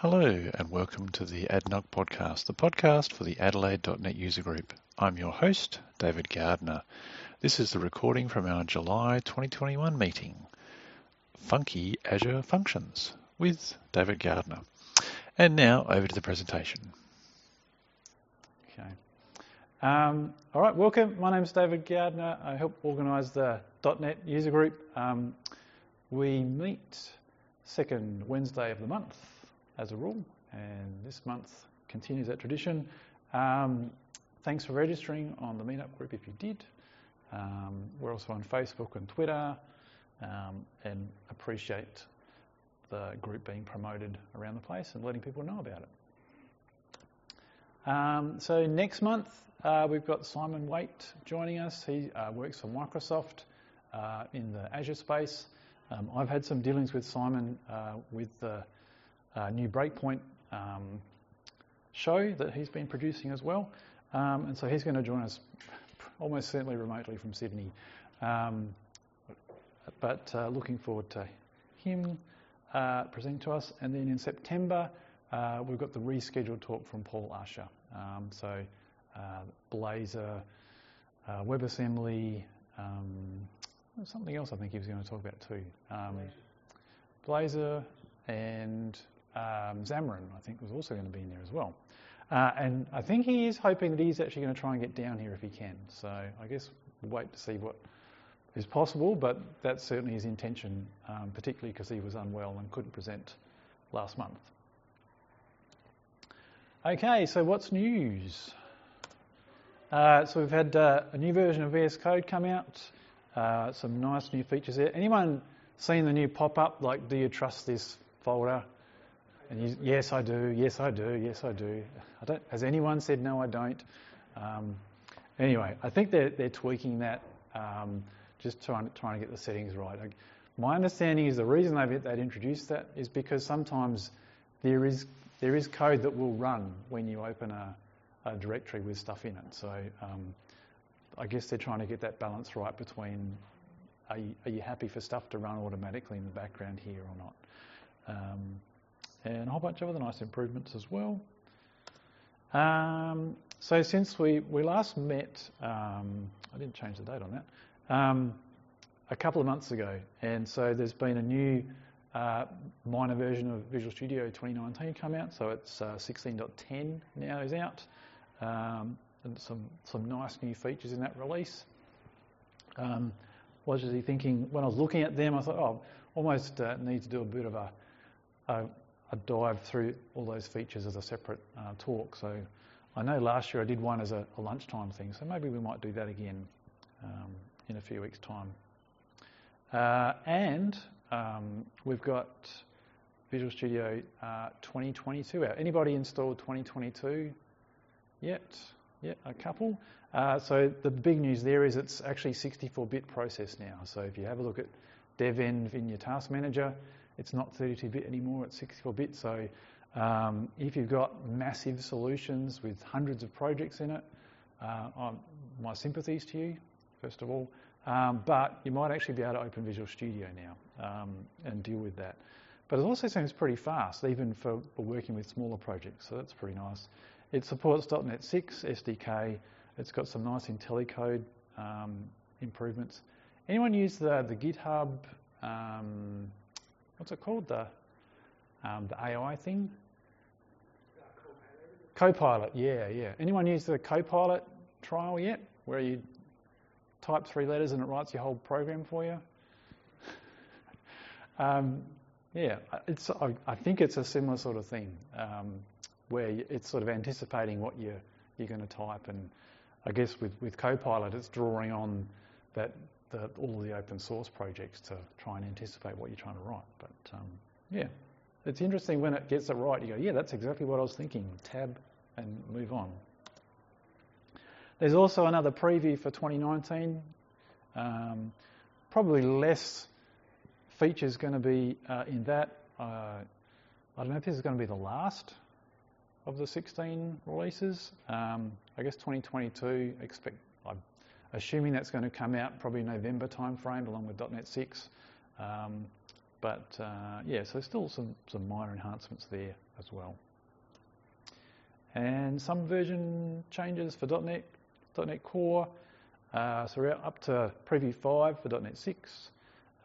Hello, and welcome to the ADNUG podcast, the podcast for the Adelaide.net user group. I'm your host, David Gardner. This is the recording from our July 2021 meeting, Funky Azure Functions, with David Gardner. And now over to the presentation. Okay. Um, all right, welcome. My name is David Gardner. I help organise the .NET user group. Um, we meet second Wednesday of the month as a rule, and this month continues that tradition. Um, thanks for registering on the meetup group if you did. Um, we're also on Facebook and Twitter, um, and appreciate the group being promoted around the place and letting people know about it. Um, so next month uh, we've got Simon Waite joining us. He uh, works for Microsoft uh, in the Azure space. Um, I've had some dealings with Simon uh, with the uh, new Breakpoint um, show that he's been producing as well. Um, and so he's going to join us almost certainly remotely from Sydney. Um, but uh, looking forward to him uh, presenting to us. And then in September, uh, we've got the rescheduled talk from Paul Usher. Um, so uh, Blazor, uh, WebAssembly, um, something else I think he was going to talk about too. Um, Blazor and um, I think, was also going to be in there as well. Uh, and I think he is hoping that he's actually going to try and get down here if he can. So I guess we'll wait to see what is possible, but that's certainly his intention, um, particularly because he was unwell and couldn't present last month. Okay, so what's news? Uh, so we've had uh, a new version of VS Code come out, uh, some nice new features there. Anyone seen the new pop-up, like, do you trust this folder? And yes, I do. Yes, I do. Yes, I do. I don't, has anyone said no? I don't. Um, anyway, I think they're, they're tweaking that, um, just trying trying to get the settings right. My understanding is the reason they've, they've introduced that is because sometimes there is there is code that will run when you open a, a directory with stuff in it. So um, I guess they're trying to get that balance right between are you, are you, happy for stuff to run automatically in the background here or not? Um, and a whole bunch of other nice improvements as well. Um, so since we, we last met, um, I didn't change the date on that, um, a couple of months ago, and so there's been a new uh, minor version of Visual Studio 2019 come out, so it's uh, 16.10 now is out, um, and some some nice new features in that release. Um, was he thinking when I was looking at them? I thought, oh, almost uh, need to do a bit of a, a I dive through all those features as a separate uh, talk. So I know last year I did one as a, a lunchtime thing, so maybe we might do that again um, in a few weeks' time. Uh, and um, we've got Visual Studio uh, 2022 out. Anybody installed 2022 yet? Yeah, a couple. Uh, so the big news there is it's actually 64-bit process now. So if you have a look at devenv in your task manager, it's not 32-bit anymore, it's 64-bit. So um, if you've got massive solutions with hundreds of projects in it, uh, my sympathies to you, first of all. Um, but you might actually be able to open Visual Studio now um, and deal with that. But it also seems pretty fast, even for, working with smaller projects, so that's pretty nice. It supports .NET 6 SDK. It's got some nice IntelliCode um, improvements. Anyone use the, the GitHub um, what's it called? The um, the AI thing. Copilot, yeah, yeah. Anyone use the Copilot trial yet, where you type three letters and it writes your whole program for you? um, yeah, it's. I, I, think it's a similar sort of thing, um, where it's sort of anticipating what you're you're going to type, and I guess with with Copilot, it's drawing on that the, all the open source projects to try and anticipate what you're trying to write. But um, yeah, it's interesting when it gets it right. You go, yeah, that's exactly what I was thinking. Tab and move on. There's also another preview for 2019. Um, probably less features going to be uh, in that. Uh, I don't know if this is going to be the last of the 16 releases. Um, I guess 2022, expect assuming that's going to come out probably November timeframe along with .NET 6. Um, but uh, yeah, so still some, some minor enhancements there as well. And some version changes for .NET, .NET Core. Uh, so we're up to Preview 5 for .NET 6,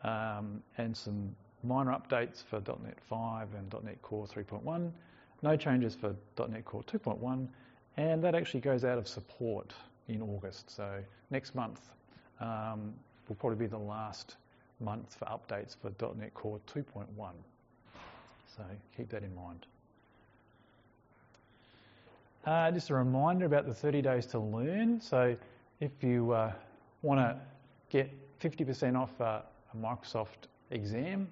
um, and some minor updates for .NET 5 and .NET Core 3.1. No changes for .NET Core 2.1, and that actually goes out of support in August. So next month um, will probably be the last month for updates for .NET Core 2.1. So keep that in mind. Uh, just a reminder about the 30 days to learn. So if you uh, want to get 50% off a Microsoft exam,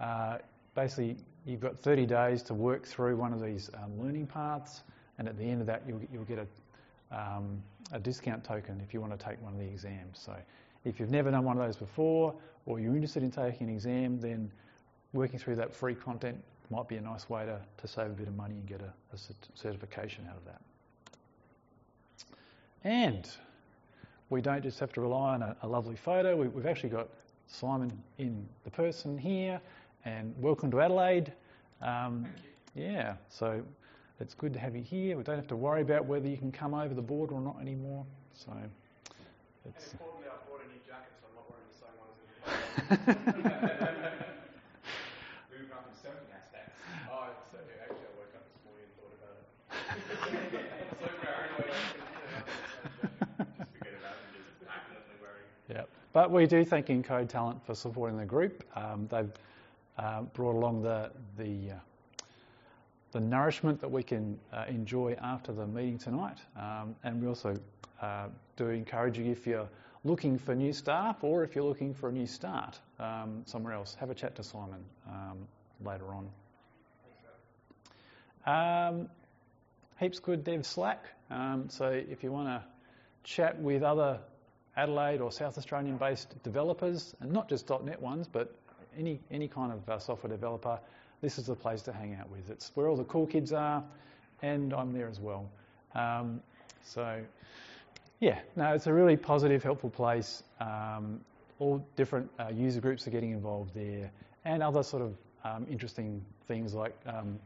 uh, basically you've got 30 days to work through one of these um, learning paths, and at the end of that you'll, you'll get a, um, a discount token if you want to take one of the exams. So if you've never done one of those before, or you're interested in taking an exam, then working through that free content might be a nice way to, to save a bit of money and get a, a certification out of that. And we don't just have to rely on a, a lovely photo, we, we've actually got Simon in the person here, and welcome to Adelaide. Um, yeah, so it's good to have you here. We don't have to worry about whether you can come over the border or not anymore. So it's. Importantly, I bought a new jacket, so I'm not wearing the same one as Moving up in surfing aspects. Oh, so actually, woke up this morning and thought about it. so paranoid. Just forget about it. Just wearing. Yeah, but we do thank Encode Talent for supporting the group. Um, they've uh, brought along the the uh, the nourishment that we can uh, enjoy after the meeting tonight. Um, and we also uh, do encourage you if you're looking for new staff or if you're looking for a new start um, somewhere else, have a chat to Simon um, later on. Um, heaps good dev Slack. Um, so if you want to chat with other Adelaide or South Australian based developers, and not just .NET ones, but any, any kind of uh, software developer, this is the place to hang out with. It's where all the cool kids are, and I'm there as well. Um, so, yeah, no, it's a really positive, helpful place. Um, all different uh, user groups are getting involved there, and other sort of um, interesting things like um,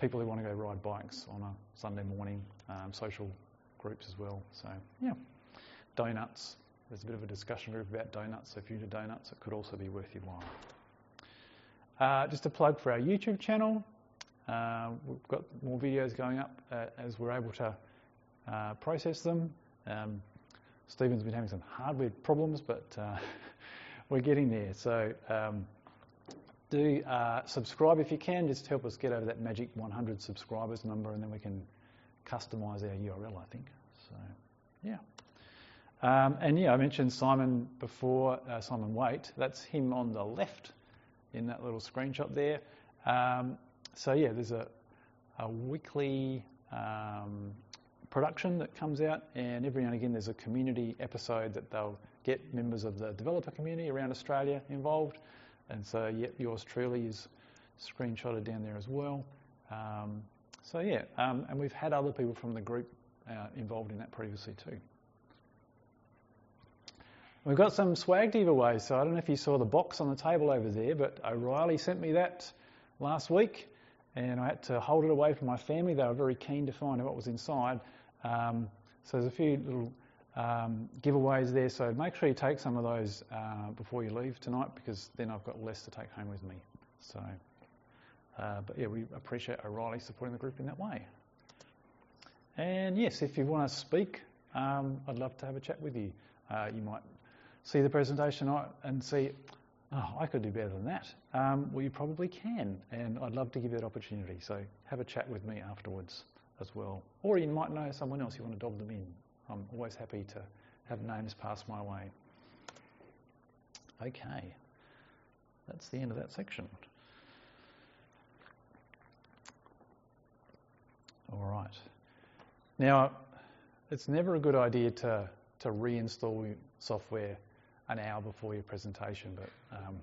people who want to go ride bikes on a Sunday morning, um, social groups as well. So, yeah, donuts. There's a bit of a discussion group about donuts. So if you're into donuts, it could also be worth your while. Uh, just a plug for our YouTube channel. Uh, we've got more videos going up uh, as we're able to uh, process them. Um, Stephen's been having some hardware problems, but uh, we're getting there. So um, do uh, subscribe if you can, just help us get over that magic 100 subscribers number, and then we can customise our URL, I think. So, yeah. Um, and yeah, I mentioned Simon before, Simon Waite. That's him on the left in that little screenshot there. Um, so yeah, there's a, a weekly um, production that comes out, and every now and again there's a community episode that they'll get members of the developer community around Australia involved. And so yeah, yours truly is screenshotted down there as well. Um, so yeah, um, and we've had other people from the group uh, involved in that previously too. We've got some swag to give away, so I don't know if you saw the box on the table over there, but O'Reilly sent me that last week, and I had to hold it away from my family. They were very keen to find out what was inside. Um, so there's a few little um, giveaways there, so make sure you take some of those uh, before you leave tonight, because then I've got less to take home with me. So, uh, but yeah, we appreciate O'Reilly supporting the group in that way. And yes, if you want to speak, um, I'd love to have a chat with you. Uh, you might see the presentation and see, oh, I could do better than that. Um, well, you probably can, and I'd love to give you that opportunity. So have a chat with me afterwards as well. Or you might know someone else you want to dob them in. I'm always happy to have names pass my way. Okay, that's the end of that section. All right. Now, it's never a good idea to, to reinstall software an hour before your presentation, but um,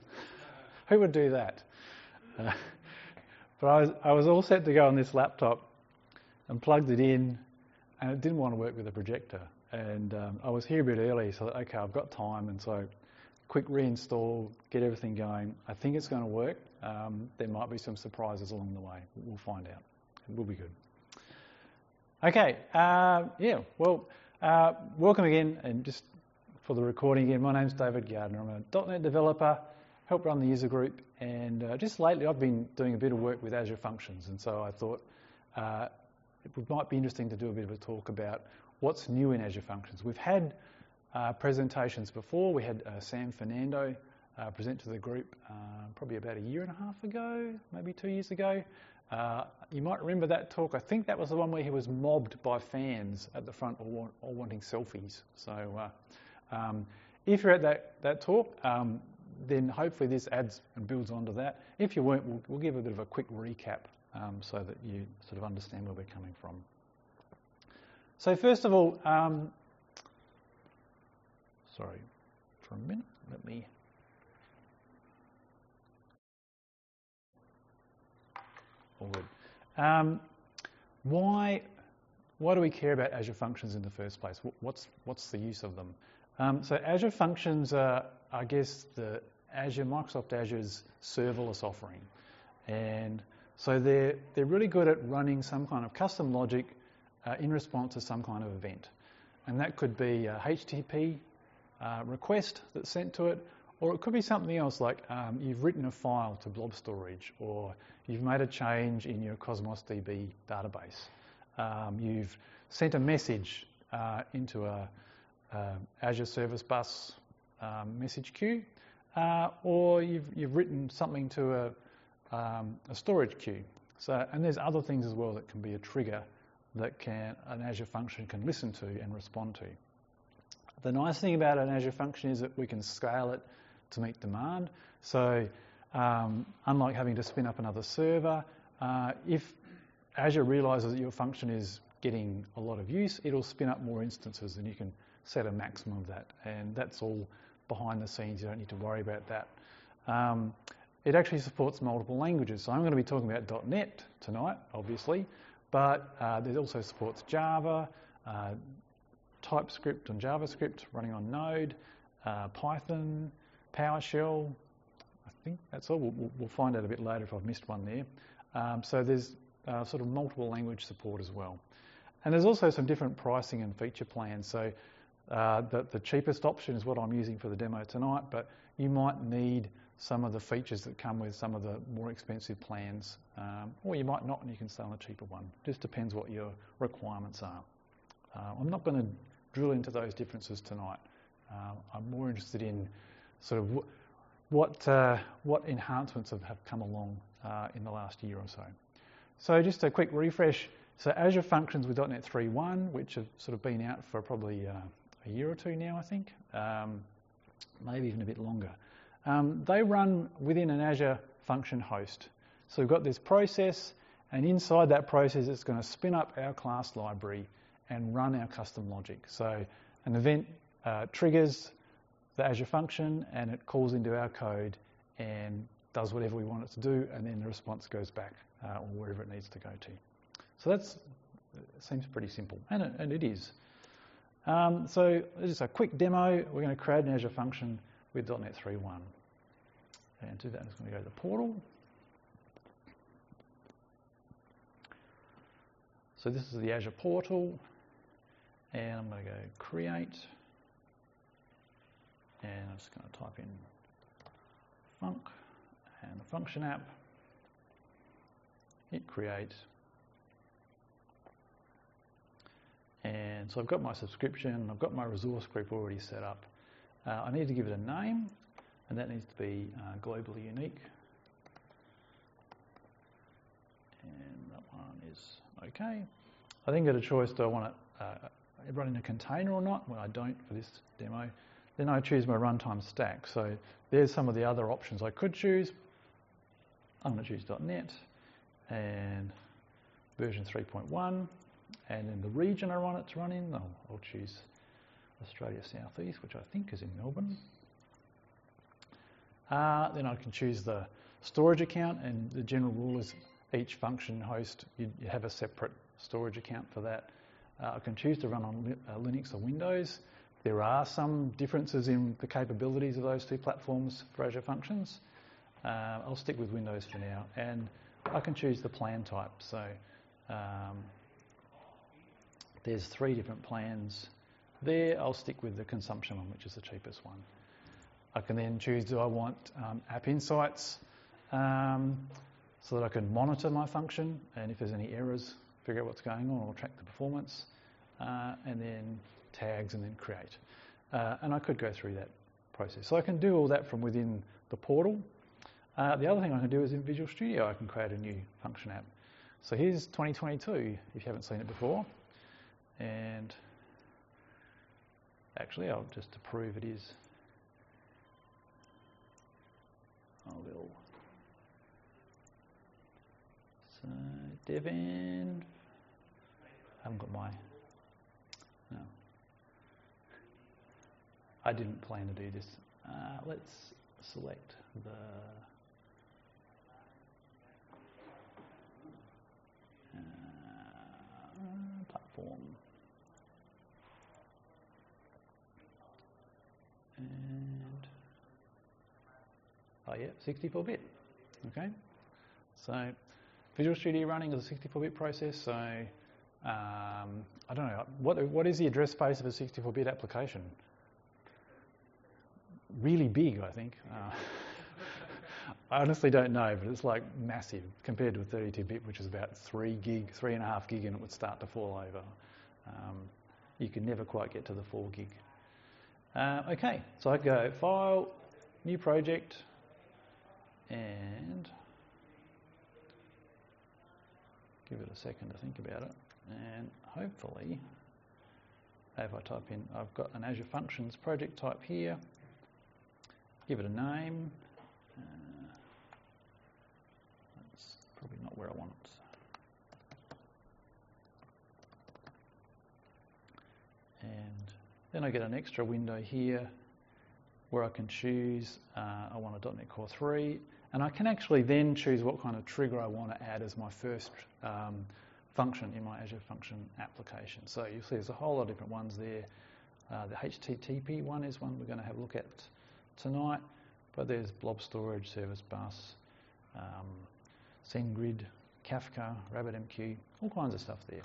who would do that? Uh, but I was, I was all set to go on this laptop and plugged it in, and it didn't want to work with the projector. And um, I was here a bit early, so okay, I've got time, and so quick reinstall, get everything going. I think it's going to work. Um, there might be some surprises along the way. We'll find out. It will be good. Okay, uh, yeah, well, uh, welcome again, and just for the recording again, my name's David Gardner. I'm a .NET developer, help run the user group, and uh, just lately I've been doing a bit of work with Azure Functions, and so I thought uh, it might be interesting to do a bit of a talk about what's new in Azure Functions. We've had uh, presentations before. We had uh, Sam Fernando uh, present to the group uh, probably about a year and a half ago, maybe two years ago. Uh, you might remember that talk. I think that was the one where he was mobbed by fans at the front all, all wanting selfies. So uh, um, if you're at that, that talk, um, then hopefully this adds and builds onto that. If you weren't, we'll, we'll give a bit of a quick recap um, so that you sort of understand where we're coming from. So first of all, um, sorry for a minute, let me all good. Um, why, why do we care about Azure Functions in the first place? What's, what's the use of them? Um, so Azure Functions are, I guess, the Azure, Microsoft Azure's serverless offering. And so they're, they're really good at running some kind of custom logic uh, in response to some kind of event. And that could be a HTTP uh, request that's sent to it, or it could be something else like um, you've written a file to blob storage, or you've made a change in your Cosmos DB database. Um, you've sent a message uh, into a, a, Azure Service Bus um, message queue, uh, or you've, you've written something to a, um, a storage queue. So, and there's other things as well that can be a trigger that can an Azure function can listen to and respond to. The nice thing about an Azure function is that we can scale it to meet demand. So um, unlike having to spin up another server, uh, if Azure realizes that your function is getting a lot of use, it'll spin up more instances and you can set a maximum of that. And that's all behind the scenes. You don't need to worry about that. Um, it actually supports multiple languages. So I'm going to be talking about .NET tonight, obviously, but uh, it also supports Java, uh, TypeScript and JavaScript running on Node, uh, Python, PowerShell. I think that's all. We'll, we'll, find out a bit later if I've missed one there. Um, so there's uh, sort of multiple language support as well. And there's also some different pricing and feature plans. So uh, the, the cheapest option is what I'm using for the demo tonight, but you might need some of the features that come with some of the more expensive plans, um, or you might not and you can on a cheaper one. Just depends what your requirements are. Uh, I'm not going to drill into those differences tonight. Uh, I'm more interested in sort of what, uh, what enhancements have, have come along uh, in the last year or so. So just a quick refresh. So Azure Functions with .NET 3.1, which have sort of been out for probably uh, a year or two now, I think, um, maybe even a bit longer. Um, they run within an Azure function host. So we've got this process, and inside that process, it's going to spin up our class library and run our custom logic. So an event uh, triggers the Azure function and it calls into our code and does whatever we want it to do, and then the response goes back uh, or wherever it needs to go to. So that seems pretty simple, and it, and it is. Um, so just a quick demo. We're going to create an Azure function with .NET 3.1. And to that, I'm just going to go to the portal. So this is the Azure portal, and I'm going to go create. And I'm just going to type in func and the function app. Hit create. And so I've got my subscription, I've got my resource group already set up. Uh, I need to give it a name, and that needs to be uh, globally unique. And that one is okay. I then get a choice, do I want it uh, run in a container or not? Well, I don't for this demo. Then I choose my runtime stack. So there's some of the other options I could choose. I'm going to choose .NET and version 3.1. And in the region I want it to run in, I'll, I'll choose Australia Southeast, which I think is in Melbourne. Uh, then I can choose the storage account, and the general rule is each function host, you, you have a separate storage account for that. Uh, I can choose to run on uh, Linux or Windows. There are some differences in the capabilities of those two platforms for Azure Functions. Uh, I'll stick with Windows for now, and I can choose the plan type. So um, there's three different plans there. I'll stick with the consumption one, which is the cheapest one. I can then choose do I want um, App Insights um, so that I can monitor my function and if there's any errors, figure out what's going on or track the performance, uh, and then tags and then create. Uh, and I could go through that process. So I can do all that from within the portal. Uh, the other thing I can do is in Visual Studio, I can create a new function app. So here's 2022, if you haven't seen it before. And actually, I'll just to prove it is I will. So devenv, I haven't got my, no. I didn't plan to do this. Uh, let's select the uh, platform. And oh yeah, 64-bit. Okay, so Visual Studio running is a 64-bit process. So um, I don't know what what is the address space of a 64-bit application. Really big, I think. Uh, I honestly don't know, but it's like massive compared to a 32-bit, which is about three gig, three and a half gig, and it would start to fall over. Um, you could never quite get to the four gig. Uh, okay, so I go File, New Project, and give it a second to think about it. And hopefully, if I type in, I've got an Azure Functions project type here, give it a name. Uh, that's probably not where I want it. And then I get an extra window here where I can choose, uh, I want a .NET Core 3, and I can actually then choose what kind of trigger I want to add as my first um, function in my Azure Function application. So you'll see there's a whole lot of different ones there. Uh, the HTTP one is one we're going to have a look at tonight, but there's blob storage, service bus, um, SendGrid, Kafka, RabbitMQ, all kinds of stuff there.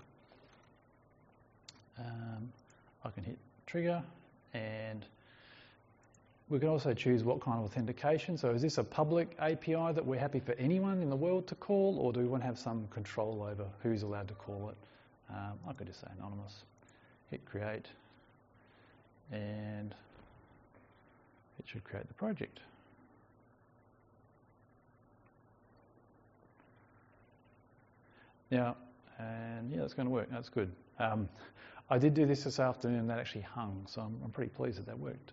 Um, I can hit trigger and we can also choose what kind of authentication. So is this a public API that we're happy for anyone in the world to call or do we want to have some control over who's allowed to call it? Um, I could just say anonymous. Hit create and it should create the project. Now, and yeah, it's going to work. That's good. Um, I did do this this afternoon and that actually hung, so I'm, I'm pretty pleased that that worked.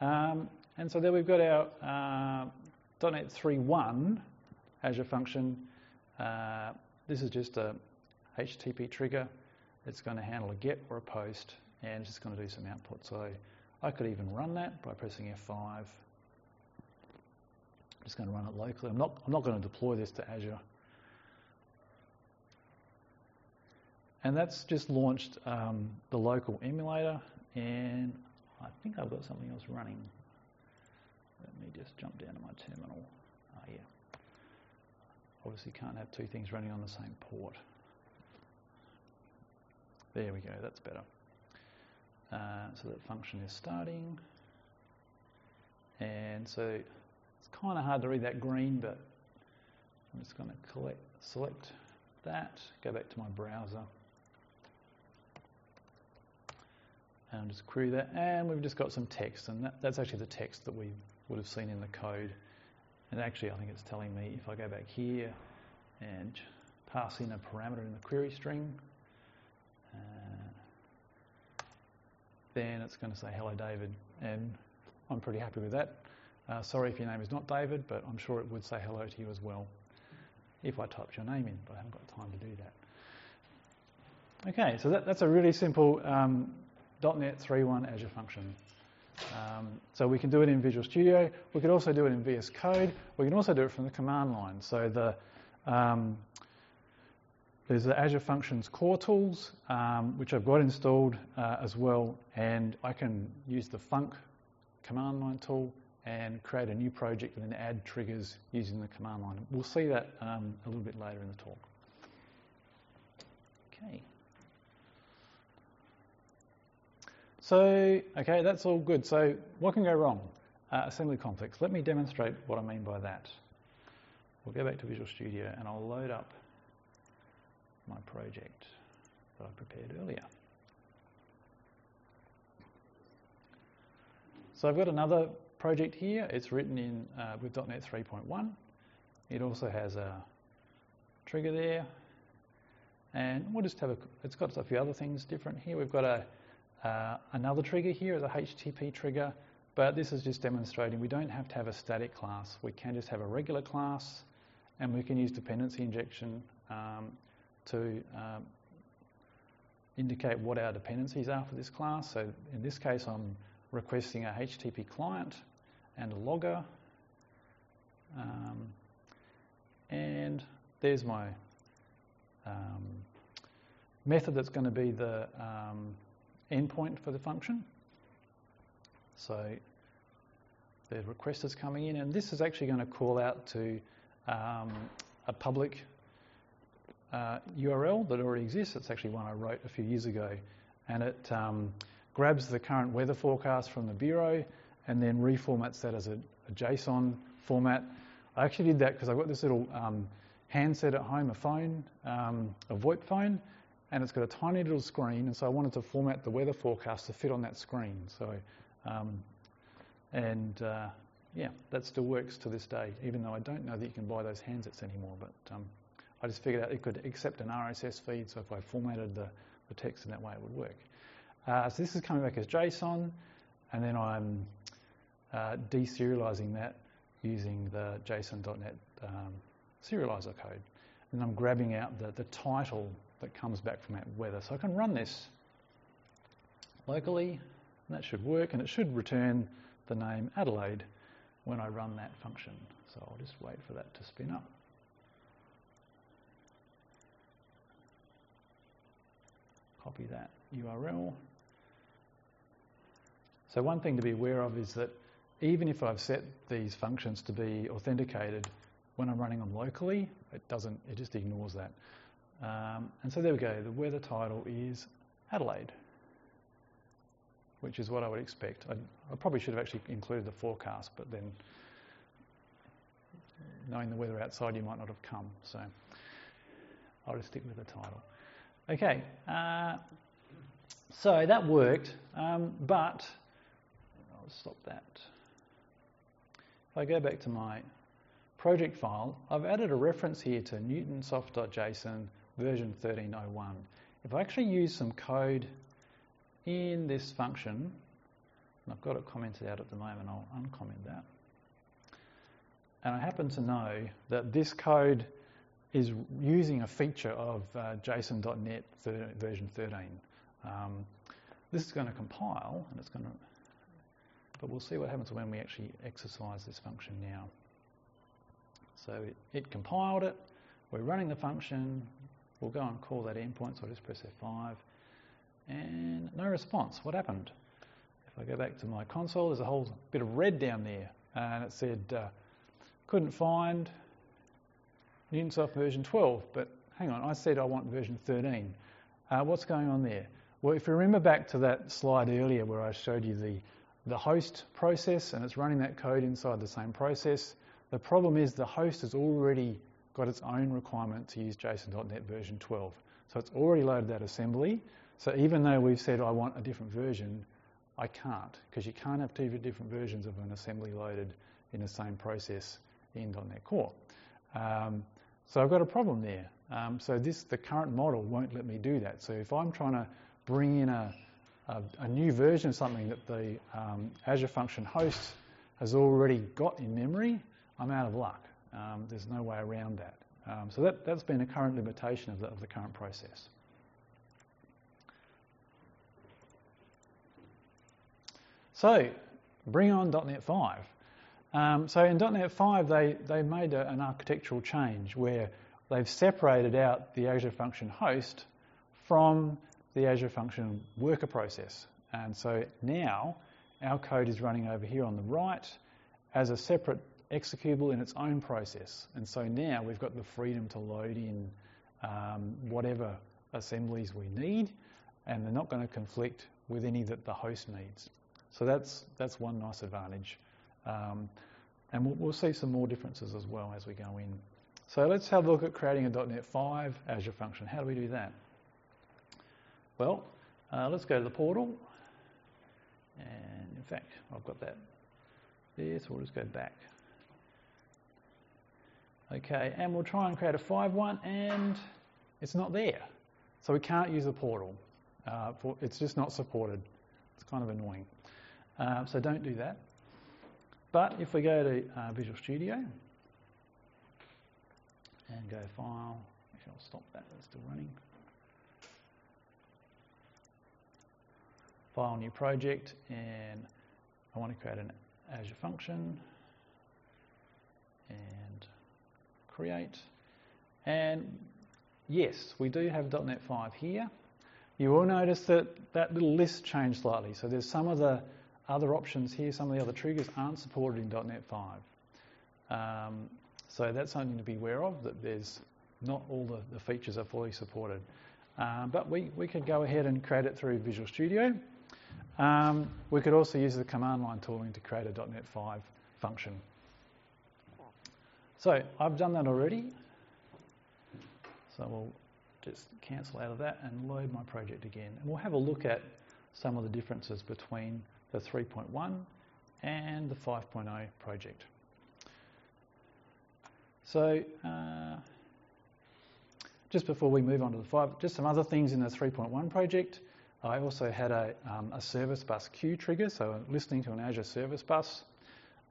Um, and so there we've got our uh, .NET 3.1 Azure function. Uh, this is just a HTTP trigger. It's going to handle a get or a post, and it's just going to do some output. So I could even run that by pressing F5. I'm just going to run it locally. I'm not, I'm not going to deploy this to Azure. And that's just launched um, the local emulator, and I think I've got something else running. Let me just jump down to my terminal. Ah, yeah. Obviously can't have two things running on the same port. There we go, that's better. Uh, so that function is starting. And so it's kind of hard to read that green, but I'm just going to select that, go back to my browser. And just query that. And we've just got some text, and that, that's actually the text that we would have seen in the code. And actually, I think it's telling me if I go back here and pass in a parameter in the query string, uh, then it's going to say, hello, David. And I'm pretty happy with that. Uh, sorry if your name is not David, but I'm sure it would say hello to you as well if I typed your name in, but I haven't got time to do that. Okay, so that, that's a really simple um, .NET 3.1 Azure function. Um, so we can do it in Visual Studio. We could also do it in VS Code. We can also do it from the command line. So the um, there's the Azure Functions core tools, um, which I've got installed uh, as well, and I can use the func command line tool and create a new project and then add triggers using the command line. We'll see that um, a little bit later in the talk. Okay. So, okay, that's all good. So, what can go wrong? Uh, assembly conflicts. Let me demonstrate what I mean by that. We'll go back to Visual Studio and I'll load up my project that I prepared earlier. So I've got another project here. It's written in uh, with .NET 3.1. It also has a trigger there. And we'll just have a, it's got a few other things different here. We've got a, uh, another trigger here is a HTTP trigger, but this is just demonstrating we don't have to have a static class. We can just have a regular class and we can use dependency injection um, to um, indicate what our dependencies are for this class. So in this case, I'm requesting a HTTP client and a logger. Um, and there's my um, method that's going to be the um, endpoint for the function. So the request is coming in, and this is actually going to call out to um, a public uh, URL that already exists. It's actually one I wrote a few years ago, and it um, grabs the current weather forecast from the bureau and then reformats that as a, a JSON format. I actually did that because I've got this little um, handset at home, a phone, um, a VoIP phone, and it's got a tiny little screen, and so I wanted to format the weather forecast to fit on that screen. So, um, and uh, yeah, that still works to this day, even though I don't know that you can buy those handsets anymore. But um, I just figured out it could accept an RSS feed, so if I formatted the, the text in that way, it would work. Uh, so this is coming back as JSON, and then I'm uh, deserializing that using the JSON.NET um, serializer code. And I'm grabbing out the, the title that comes back from that weather. So I can run this locally, and that should work, and it should return the name Adelaide when I run that function. So I'll just wait for that to spin up. Copy that URL. So one thing to be aware of is that even if I've set these functions to be authenticated, when I'm running them locally, it doesn't, it just ignores that. Um, and so there we go, the weather title is Adelaide, which is what I would expect. I, I probably should have actually included the forecast, but then knowing the weather outside, you might not have come. So I'll just stick with the title. Okay, uh, so that worked, um, but I'll stop that. If I go back to my project file, I've added a reference here to newtonsoft.json version 13.01. If I actually use some code in this function, and I've got it commented out at the moment, I'll uncomment that. And I happen to know that this code is using a feature of uh, JSON.NET version 13. Um, this is going to compile, and it's going to, but we'll see what happens when we actually exercise this function now. So it, it compiled it, we're running the function, we'll go and call that endpoint, so I'll just press F5, and no response. What happened? If I go back to my console, there's a whole bit of red down there, and it said, uh, couldn't find Newtonsoft version 12, but hang on, I said I want version 13. Uh, what's going on there? Well, if you remember back to that slide earlier where I showed you the, the host process and it's running that code inside the same process, the problem is the host has already got its own requirement to use JSON.NET version 12. So it's already loaded that assembly. So even though we've said I want a different version, I can't because you can't have two different versions of an assembly loaded in the same process in .NET Core. Um, so I've got a problem there. Um, so this, the current model won't let me do that. So if I'm trying to bring in a, a, a new version of something that the um, Azure Function host has already got in memory, I'm out of luck. Um, there's no way around that. Um, so that, that's been a current limitation of the, of the current process. So bring on .NET 5. Um, so in .NET 5, they, they made a, an architectural change where they've separated out the Azure Function host from the Azure Function worker process. And so now our code is running over here on the right as a separate executable in its own process. And so now we've got the freedom to load in um, whatever assemblies we need, and they're not going to conflict with any that the host needs. So that's that's one nice advantage. Um, and we'll, we'll, see some more differences as well as we go in. So let's have a look at creating a .NET 5 Azure function. How do we do that? Well, uh, let's go to the portal. And in fact, I've got that there, so we'll just go back. Okay, and we'll try and create a 5 one, and it's not there. So we can't use the portal. Uh, for, it's just not supported. It's kind of annoying. Uh, so don't do that. But if we go to uh, Visual Studio and go File, actually I'll stop that, it's still running. File, New Project, and I want to create an Azure function and create. And yes, we do have .NET 5 here. You will notice that that little list changed slightly. So there's some of the other options here, some of the other triggers aren't supported in .NET 5. Um, so that's something to be aware of, that there's not all the, the features are fully supported. Um, but we, we could go ahead and create it through Visual Studio. Um, we could also use the command line tooling to create a .NET 5 function. So I've done that already. So we'll just cancel out of that and load my project again. And we'll have a look at some of the differences between the 3.1 and the 5.0 project. So uh, just before we move on to the 5, just some other things in the 3.1 project. I also had a, um, a service bus queue trigger, so listening to an Azure service bus.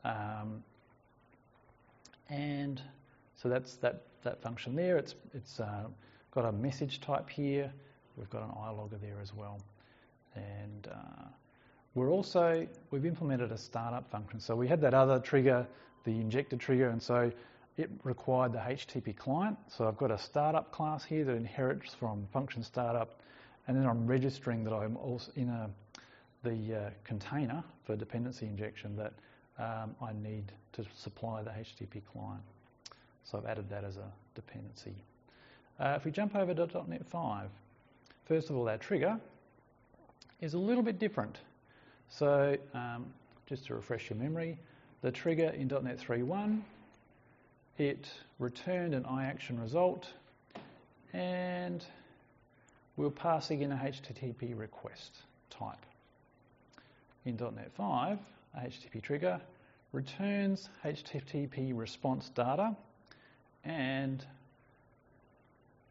Um, and so that's that, that function there. It's, it's uh, got a message type here. We've got an iLogger there as well. And uh, we're also, we've implemented a startup function. So we had that other trigger, the injected trigger, and so it required the HTTP client. So I've got a startup class here that inherits from function startup, and then I'm registering that I'm also in a, the uh, container for dependency injection that um, I need to supply the HTTP client. So I've added that as a dependency. Uh, if we jump over to .NET 5, first of all, our trigger is a little bit different. So um, just to refresh your memory, the trigger in .NET 3.1, it returned an iAction result and we're passing in a HTTP request type. In .NET 5, a HTTP trigger returns HTTP response data and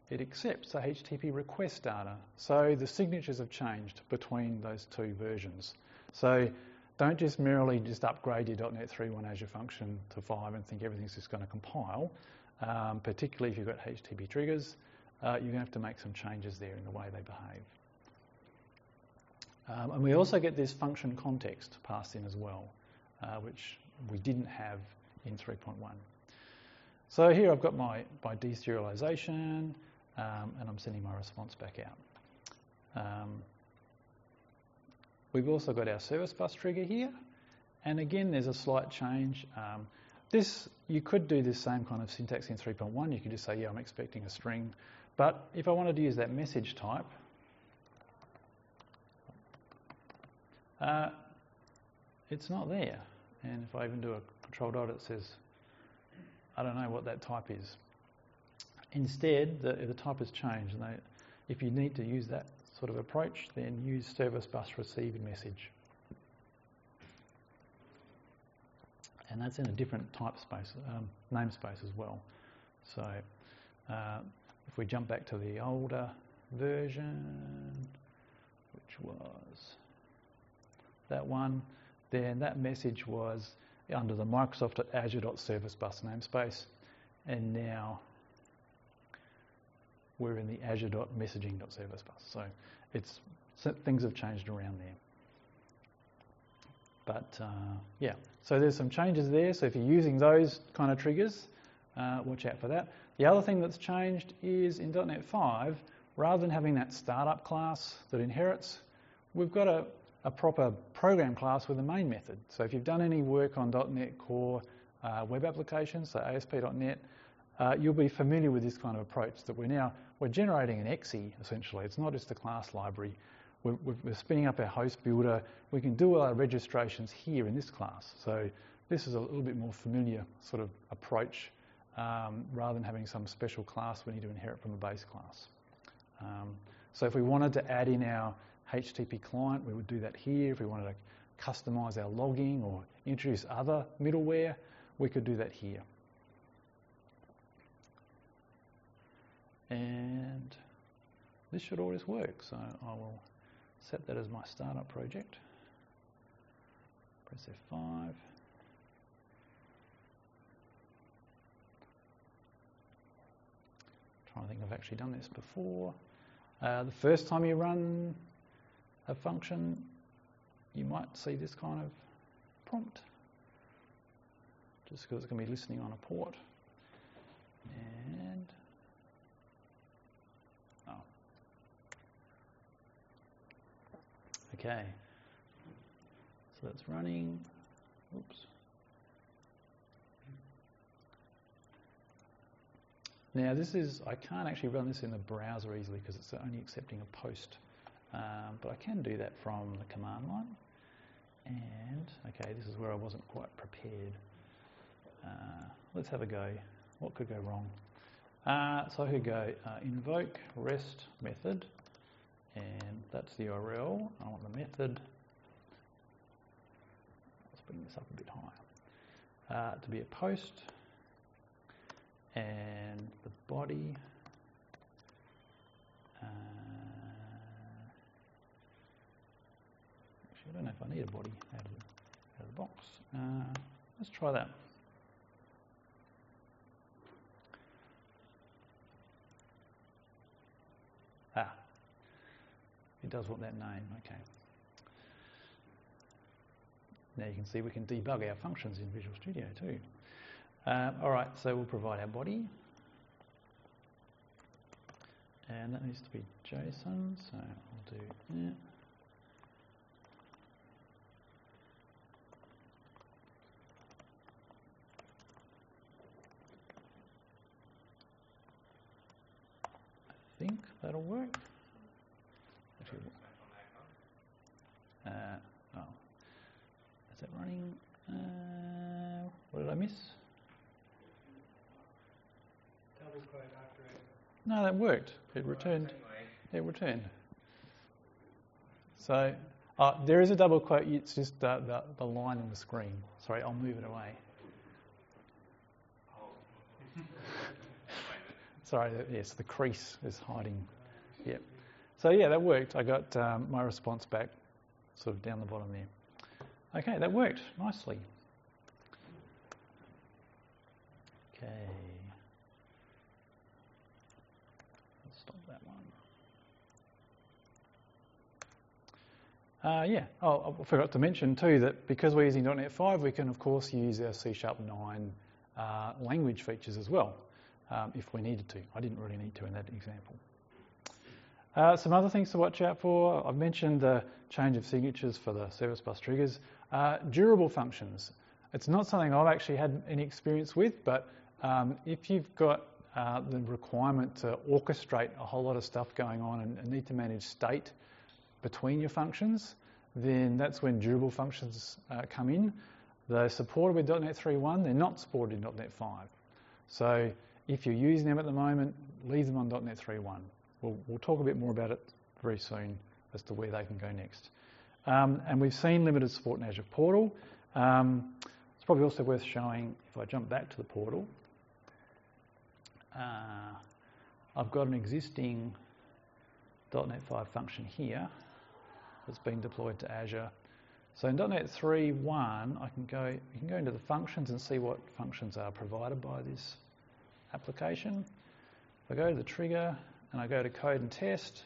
it accepts the HTTP request data. So the signatures have changed between those two versions. So don't just merely just upgrade your .NET 3.1 Azure function to 5 and think everything's just going to compile, um, particularly if you've got HTTP triggers. Uh, you're going to have to make some changes there in the way they behave. Um, and we also get this function context passed in as well, uh, which we didn't have in 3.1. So here I've got my, my deserialization, um, and I'm sending my response back out. Um, we've also got our service bus trigger here, and again there's a slight change. Um, this you could do this same kind of syntax in 3.1. You could just say, yeah, I'm expecting a string. But if I wanted to use that message type, uh, it's not there. And if I even do a control dot, it says, I don't know what that type is. Instead, the, the type has changed. And they, if you need to use that sort of approach, then use service bus receive message. And that's in a different type space, um, namespace as well. So uh, if we jump back to the older version, which was that one, then that message was under the Microsoft Azure.Service Bus namespace, and now we're in the Azure.Messaging.Service Bus. So it's things have changed around there. But uh, yeah, so there's some changes there. So if you're using those kind of triggers, uh, watch out for that. The other thing that's changed is in .NET 5, rather than having that startup class that inherits, we've got a, a proper program class with a main method. So if you've done any work on .NET Core uh, web applications, so ASP.NET, uh, you'll be familiar with this kind of approach that we're now we're generating an exe essentially. It's not just a class library. We're, we're, spinning up our host builder. We can do all our registrations here in this class. So this is a little bit more familiar sort of approach um, rather than having some special class we need to inherit from a base class. Um, so if we wanted to add in our HTTP client, we would do that here. If we wanted to customize our logging or introduce other middleware, we could do that here. And this should always work, so I will set that as my startup project. Press F5. trying to think I've actually done this before. Uh, the first time you run a function, you might see this kind of prompt, just because it's going to be listening on a port. And oh, okay. So that's running. Oops. Now this is, I can't actually run this in the browser easily because it's only accepting a post. Um, but I can do that from the command line. And, okay, this is where I wasn't quite prepared. Uh, let's have a go. What could go wrong? Uh, so I could go uh, invoke rest method, and that's the URL. I want the method. Let's bring this up a bit higher. Uh, to be a post, and try that. Ah, it does want that name, okay. Now you can see we can debug our functions in Visual Studio too. Um, all right, so we'll provide our body. And that needs to be JSON, so I'll do that. I think that'll work. Actually, uh, oh, is that running? Uh, what did I miss? No, that worked. It returned. It returned. So uh, there is a double quote. It's just the, the, the line in the screen. Sorry, I'll move it away. Sorry, yes, the crease is hiding. Yep. So yeah, that worked. I got um, my response back, sort of down the bottom there. Okay, that worked nicely. Okay. Let's stop that one. Uh, yeah, oh, I forgot to mention too that because we're using .NET 5, we can of course use our C Sharp 9 uh, language features as well, um, if we needed to. I didn't really need to in that example. Uh, some other things to watch out for. I've mentioned the change of signatures for the service bus triggers. Uh, durable functions. It's not something I've actually had any experience with, but um, if you've got uh, the requirement to orchestrate a whole lot of stuff going on and, and need to manage state between your functions, then that's when durable functions uh, come in. They're supported with .NET 3.1, they're not supported in .NET 5. So if you're using them at the moment, leave them on .NET 3.1. We'll, we'll talk a bit more about it very soon as to where they can go next. Um, and we've seen limited support in Azure Portal. Um, it's probably also worth showing, if I jump back to the portal, uh, I've got an existing .NET 5 function here that's been deployed to Azure. So in .NET 3.1, I can go, you can go into the functions and see what functions are provided by this application. If I go to the trigger and I go to code and test,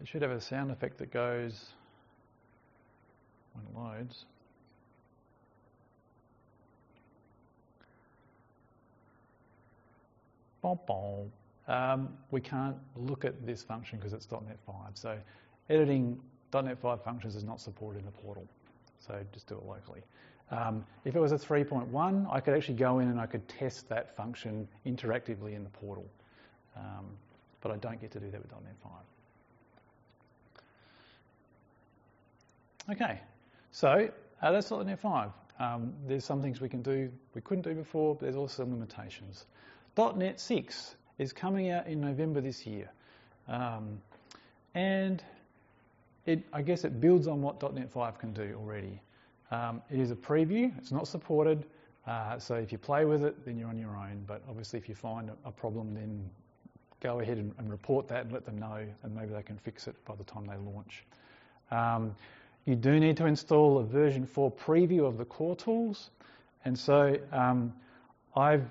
it should have a sound effect that goes when it loads. um, we can't look at this function because it's .NET 5. So editing .NET 5 functions is not supported in the portal. So just do it locally. Um, if it was a 3.1, I could actually go in and I could test that function interactively in the portal. Um, but I don't get to do that with .NET 5. Okay, so uh, that's .NET 5. Um, there's some things we can do we couldn't do before, but there's also some limitations. .NET 6 is coming out in November this year. Um, and it, I guess it builds on what .NET 5 can do already. Um, it is a preview, it's not supported, uh, so if you play with it, then you're on your own. But obviously, if you find a, a problem, then go ahead and, and, report that and let them know, and maybe they can fix it by the time they launch. Um, you do need to install a version 4 preview of the core tools, and so um, I've,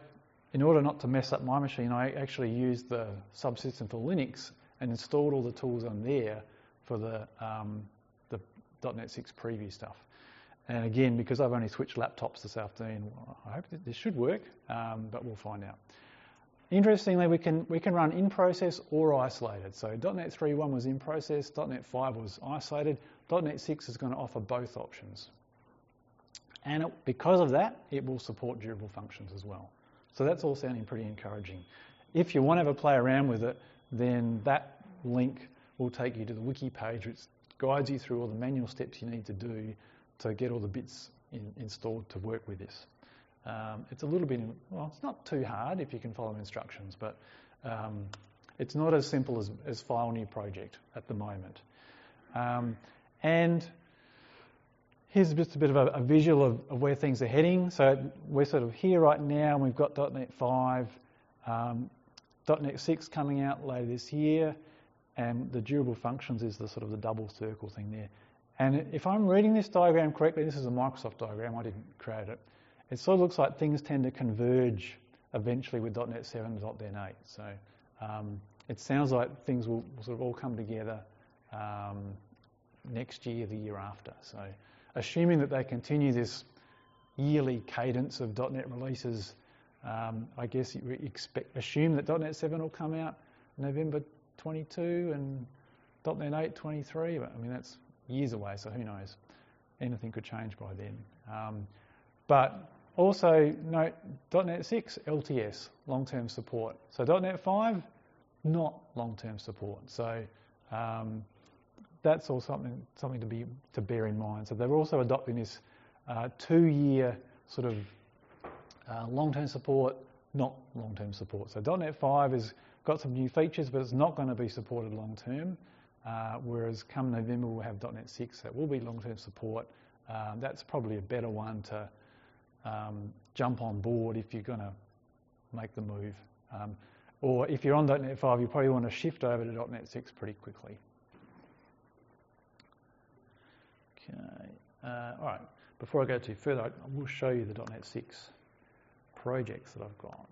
in order not to mess up my machine, I actually used the subsystem for Linux and installed all the tools on there for the, um, the .NET 6 preview stuff. And again, because I've only switched laptops this afternoon, I hope this should work, um, but we'll find out. Interestingly, we can, we can run in process or isolated. So .NET 3.1 was in process, .NET 5 was isolated, .NET 6 is going to offer both options. And it, because of that, it will support durable functions as well. So that's all sounding pretty encouraging. If you want to have a play around with it, then that link will take you to the wiki page, which guides you through all the manual steps you need to do to get all the bits in, installed to work with this. Um, it's a little bit, well, it's not too hard if you can follow instructions, but um, it's not as simple as, as file new project at the moment. Um, and here's just a bit of a, a visual of, of, where things are heading. So we're sort of here right now, and we've got .NET 5, um, .NET 6 coming out later this year, and the durable functions is the sort of the double circle thing there. And if I'm reading this diagram correctly, this is a Microsoft diagram, I didn't create it. It sort of looks like things tend to converge eventually with .NET 7 and .NET 8. So um, it sounds like things will sort of all come together um, next year, the year after. So assuming that they continue this yearly cadence of .NET releases, um, I guess you expect, assume that .NET 7 will come out November 22 and .NET 8 23. But, I mean, that's years away, so who knows? Anything could change by then. Um, but also note .NET 6 LTS, long-term support. So .NET 5, not long-term support. So um, that's all something something to be to bear in mind. So they're also adopting this uh, two-year sort of uh, long-term support, not long-term support. So .NET 5 has got some new features, but it's not going to be supported long-term. Uh, whereas come November we'll have .NET 6 that will be long-term support. Uh, that's probably a better one to um, jump on board if you're going to make the move. Um, or if you're on .NET 5, you probably want to shift over to .NET 6 pretty quickly. Okay, uh, all right. Before I go too further, I will show you the .NET 6 projects that I've got.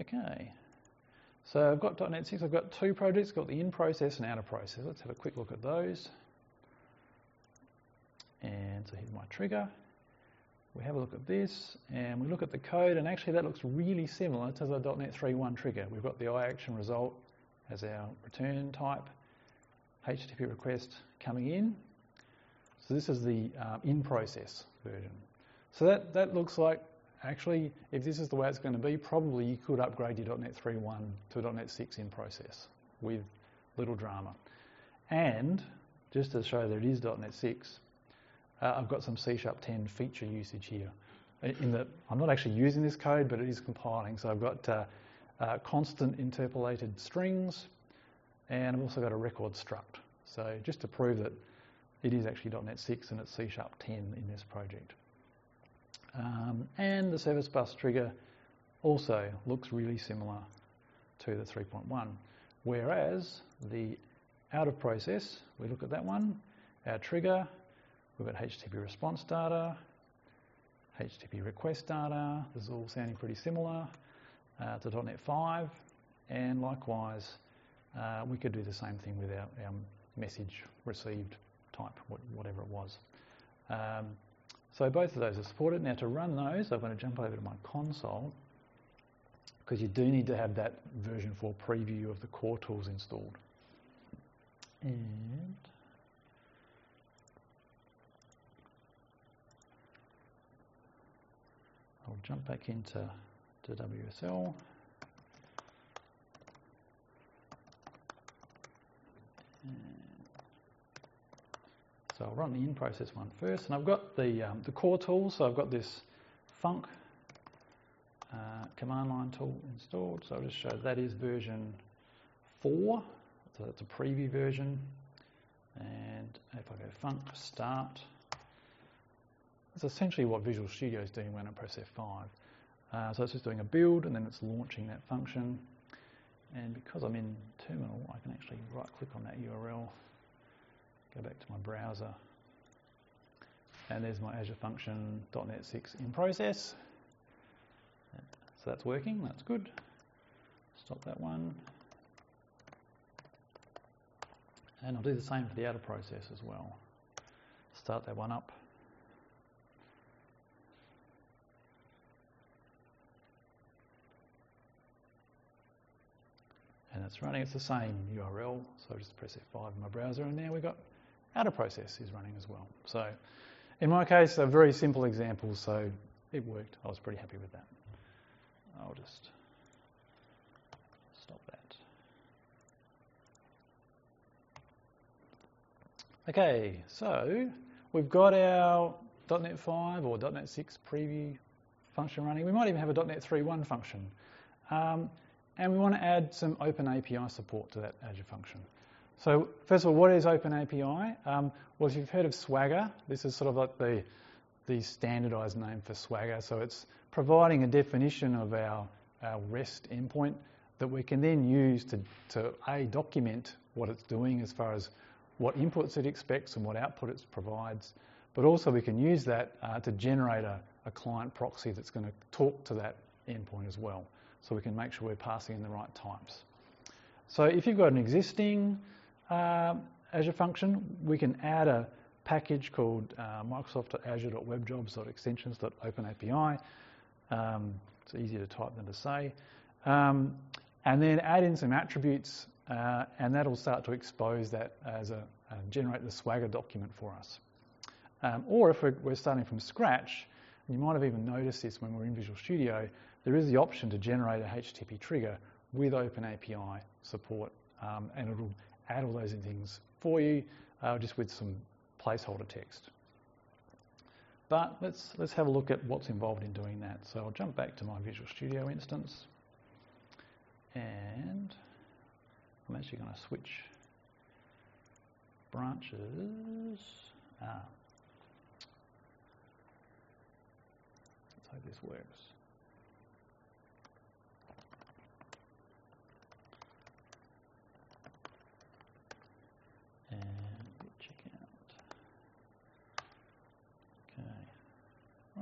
Okay, so I've got .NET 6, I've got two projects, I've got the in process and out of process. Let's have a quick look at those. And so here's my trigger. We have a look at this and we look at the code and actually that looks really similar to the .NET 3.1 trigger. We've got the iAction result as our return type, HTTP request coming in. So this is the um, in-process version. So that, that looks like, actually, if this is the way it's going to be, probably you could upgrade your .NET 3.1 to .NET 6 in process with little drama. And just to show that it is .NET 6, uh, I've got some C Sharp 10 feature usage here. In that I'm not actually using this code, but it is compiling. So I've got uh, uh, constant interpolated strings, and I've also got a record struct. So just to prove that it is actually .NET 6 and it's C Sharp 10 in this project. Um, and the service bus trigger also looks really similar to the 3.1. Whereas the out of process, we look at that one, our trigger We've got HTTP response data, HTTP request data. This is all sounding pretty similar uh, to .NET 5. And likewise, uh, we could do the same thing with our, our message received type, whatever it was. Um, So both of those are supported. Now to run those, I'm going to jump over to my console because you do need to have that version 4 preview of the core tools installed. And I'll jump back into to WSL. So I'll run the in-process one first, and I've got the, um, the core tools. So I've got this func uh, command line tool installed. So I'll just show that is version 4. So it's a preview version. And if I go func start, that's essentially what Visual Studio is doing when I press F5. Uh, so it's just doing a build and then it's launching that function. And because I'm in terminal, I can actually right click on that URL, go back to my browser, and there's my Azure function .NET 6 in process. So that's working, that's good. Stop that one. And I'll do the same for the outer process as well. Start that one up. And it's running. It's the same URL, so I just press F5 in my browser, and now we've got outer process is running as well. So in my case, a very simple example, so it worked. I was pretty happy with that. I'll just stop that. Okay, so we've got our .NET 5 or .NET 6 preview function running. We might even have a .NET 3.1 function. Um, and we want to add some Open API support to that Azure function. So first of all, what is Open API? Um, well, if you've heard of Swagger, this is sort of like the, the standardized name for Swagger. So it's providing a definition of our, our REST endpoint that we can then use to, to A, document what it's doing as far as what inputs it expects and what output it provides, but also we can use that uh, to generate a, a client proxy that's going to talk to that endpoint as well so we can make sure we're passing in the right types. So if you've got an existing uh, Azure function, we can add a package called uh, microsoft.azure.webjobs.extensions.openapi. Um, it's easier to type than to say. Um, and then add in some attributes, uh, and that'll start to expose that as a uh, generate the Swagger document for us. Um, or if we're, we're, starting from scratch, and you might have even noticed this when we're in Visual Studio, there is the option to generate a HTTP trigger with OpenAPI support, um, and it'll add all those things for you, uh, just with some placeholder text. But let's, let's have a look at what's involved in doing that. So I'll jump back to my Visual Studio instance, and I'm actually going to switch branches. Ah. Let's hope this works.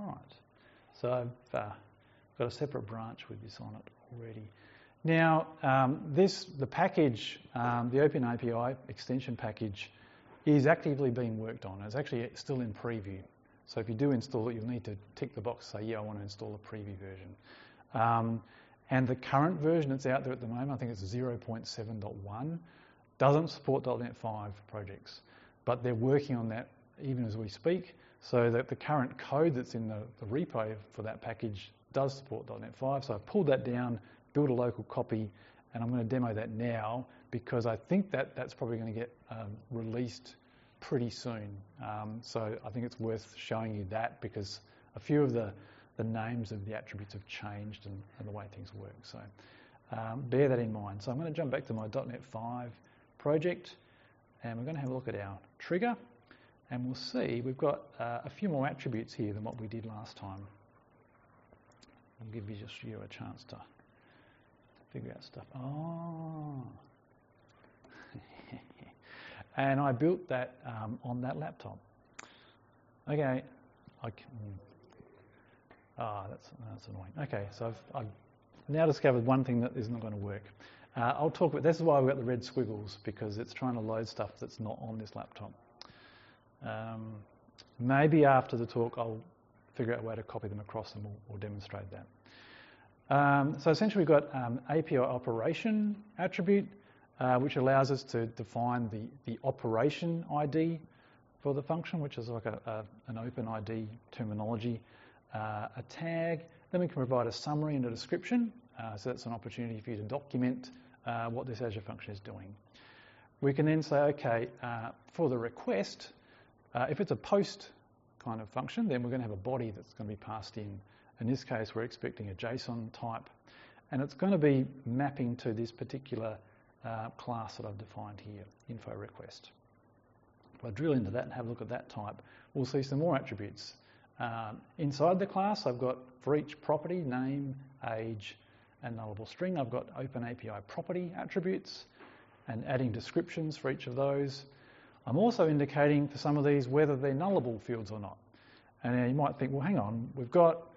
All right. So I've uh, got a separate branch with this on it already. Now, um, this the package, um, the Open API extension package, is actively being worked on. It's actually still in preview. So if you do install it, you'll need to tick the box say, yeah, I want to install a preview version. Um, and the current version that's out there at the moment, I think it's 0.7.1, doesn't support .NET 5 projects, but they're working on that even as we speak. So that the current code that's in the, the repo for that package does support .NET 5. So I pulled that down, built a local copy, and I'm going to demo that now because I think that that's probably going to get um, released pretty soon. Um, so I think it's worth showing you that because a few of the, the names of the attributes have changed and, and the way things work. So um, bear that in mind. So I'm going to jump back to my .NET 5 project and we're going to have a look at our trigger. And we'll see we've got uh, a few more attributes here than what we did last time. I'll give you just you a chance to figure out stuff. Oh. and I built that um, on that laptop. Okay. I can, ah, that's, that's annoying. Okay, so I've, I've now discovered one thing that is not going to work. Uh, I'll talk about, this is why we've got the red squiggles, because it's trying to load stuff that's not on this laptop. Um, maybe after the talk I'll figure out a way to copy them across and we'll, we'll demonstrate that. Um, so essentially we've got um, API operation attribute, uh, which allows us to define the, the operation ID for the function, which is like a, a, an open ID terminology, uh, a tag. Then we can provide a summary and a description. Uh, so that's an opportunity for you to document uh, what this Azure function is doing. We can then say, okay, uh, for the request, uh, if it's a post kind of function, then we're going to have a body that's going to be passed in. In this case, we're expecting a JSON type, and it's going to be mapping to this particular uh, class that I've defined here, info request. If I drill into that and have a look at that type, we'll see some more attributes. Um, inside the class, I've got for each property, name, age, and nullable string, I've got Open API property attributes and adding descriptions for each of those. I'm also indicating for some of these whether they're nullable fields or not. And you might think, well, hang on, we've got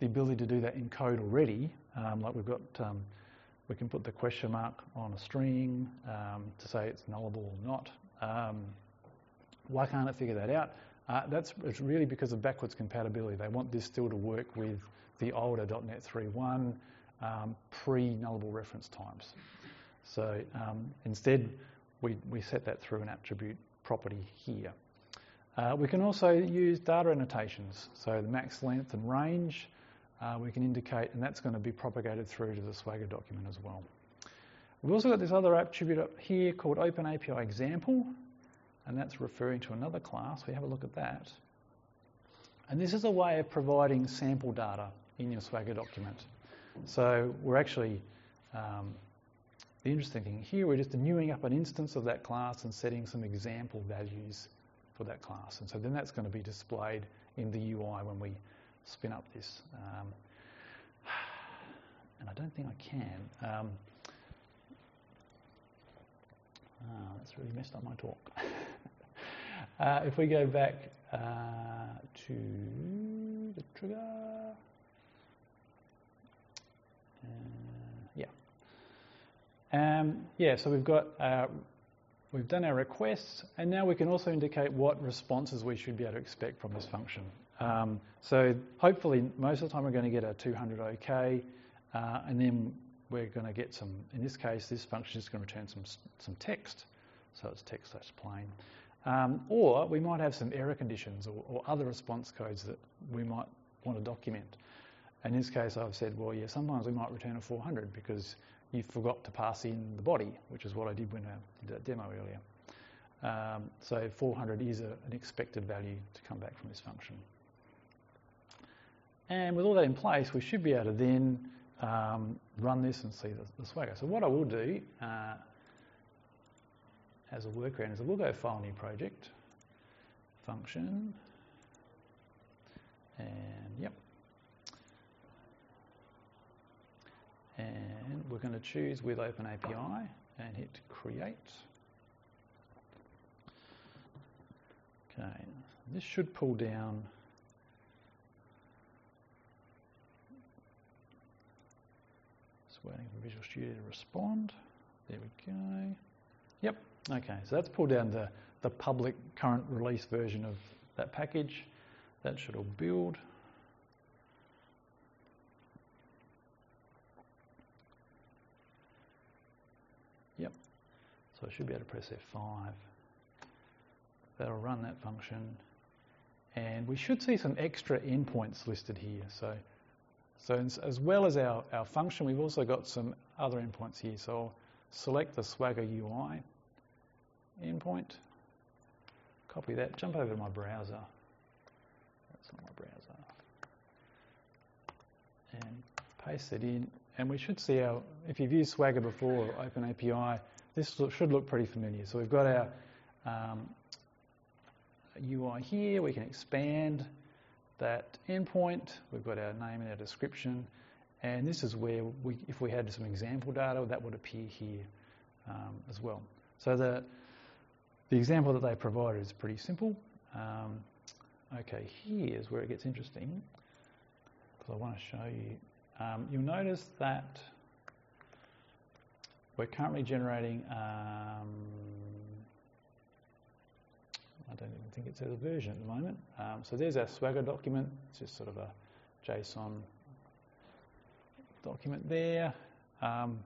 the ability to do that in code already. Um, like we've got, um, we can put the question mark on a string um, to say it's nullable or not. Um, why can't it figure that out? Uh, that's it's really because of backwards compatibility. They want this still to work with the older .NET 3.1 um, pre-nullable reference types. So um, instead, we, we set that through an attribute property here. Uh, we can also use data annotations. So the max length and range, uh, we can indicate, and that's going to be propagated through to the Swagger document as well. We've also got this other attribute up here called Open API Example, and that's referring to another class. We have a look at that. And this is a way of providing sample data in your Swagger document. So we're actually, um, the interesting thing here, we're just newing up an instance of that class and setting some example values for that class. And so then that's going to be displayed in the UI when we spin up this. Um, and I don't think I can. Um, oh, that's really messed up my talk. uh, if we go back uh, to the trigger, uh, yeah. Um, yeah, so we've got uh, we've done our requests, and now we can also indicate what responses we should be able to expect from this function. Um, so hopefully, most of the time we're going to get a 200 OK, uh, and then we're going to get some. In this case, this function is going to return some some text, so it's text that's plain. Um, or we might have some error conditions or, or other response codes that we might want to document. In this case, I've said, well, yeah, sometimes we might return a 400 because you forgot to pass in the body, which is what I did when I did that demo earlier. Um, so 400 is a, an expected value to come back from this function. And with all that in place, we should be able to then um, run this and see the, the, swagger. So what I will do uh, as a workaround is I will go file new project, function, and yep, and we're going to choose with OpenAPI and hit create. Okay, this should pull down just waiting for Visual Studio to respond. There we go. Yep, okay, so that's pulled down the, the public current release version of that package. That should all build. So I should be able to press F5. That'll run that function. And we should see some extra endpoints listed here. So, so as well as our, our function, we've also got some other endpoints here. So I'll select the Swagger UI endpoint, copy that, jump over to my browser. That's not my browser. And paste it in. And we should see our, if you've used Swagger before OpenAPI, this should look pretty familiar. So we've got our um, UI here. We can expand that endpoint. We've got our name and our description. And this is where, we, if we had some example data, that would appear here um, as well. So the, the example that they provided is pretty simple. Um, okay, here's where it gets interesting because I want to show you. Um, you'll notice that we're currently generating, um, I don't even think it says a version at the moment. Um, so there's our Swagger document. It's just sort of a JSON document there. Um,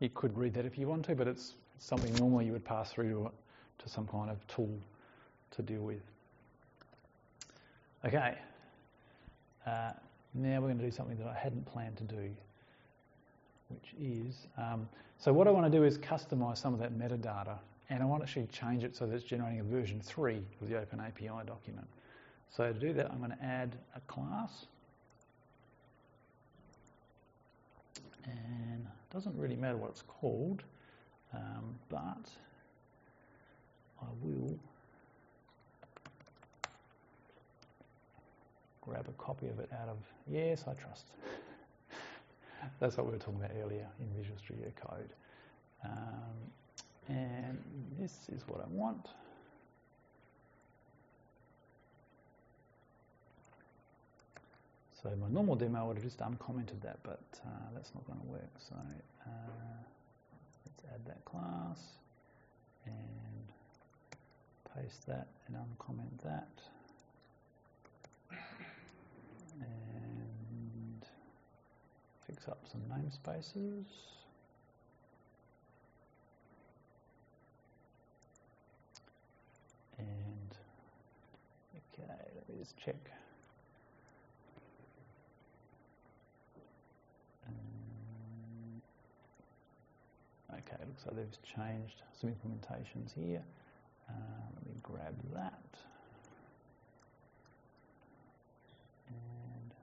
you could read that if you want to, but it's something normally you would pass through to, to some kind of tool to deal with. Okay, uh, now we're going to do something that I hadn't planned to do, which is, um, so what I want to do is customize some of that metadata, and I want to actually change it so that it's generating a version 3 of the Open API document. So to do that, I'm going to add a class, and it doesn't really matter what it's called, um, but I will grab a copy of it out of, yes, I trust. That's what we were talking about earlier in Visual Studio Code. Um, and this is what I want. So my normal demo would have just uncommented that, but uh, that's not going to work. So uh, let's add that class and paste that and uncomment that. And fix up some namespaces. And okay, let me just check. Um, okay, looks like they've changed some implementations here. Uh, let me grab that. And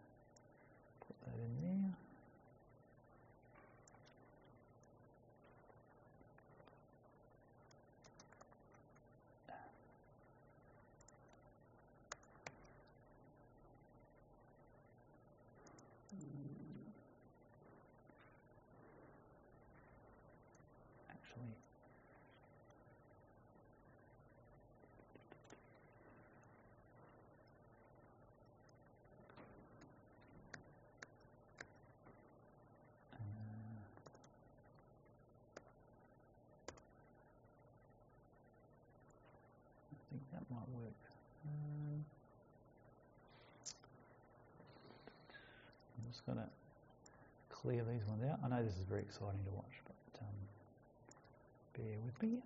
put that in there. Actually, uh, I think that might work. Um, I'm just going to clear these ones out. I know this is very exciting to watch, but um, bear with me.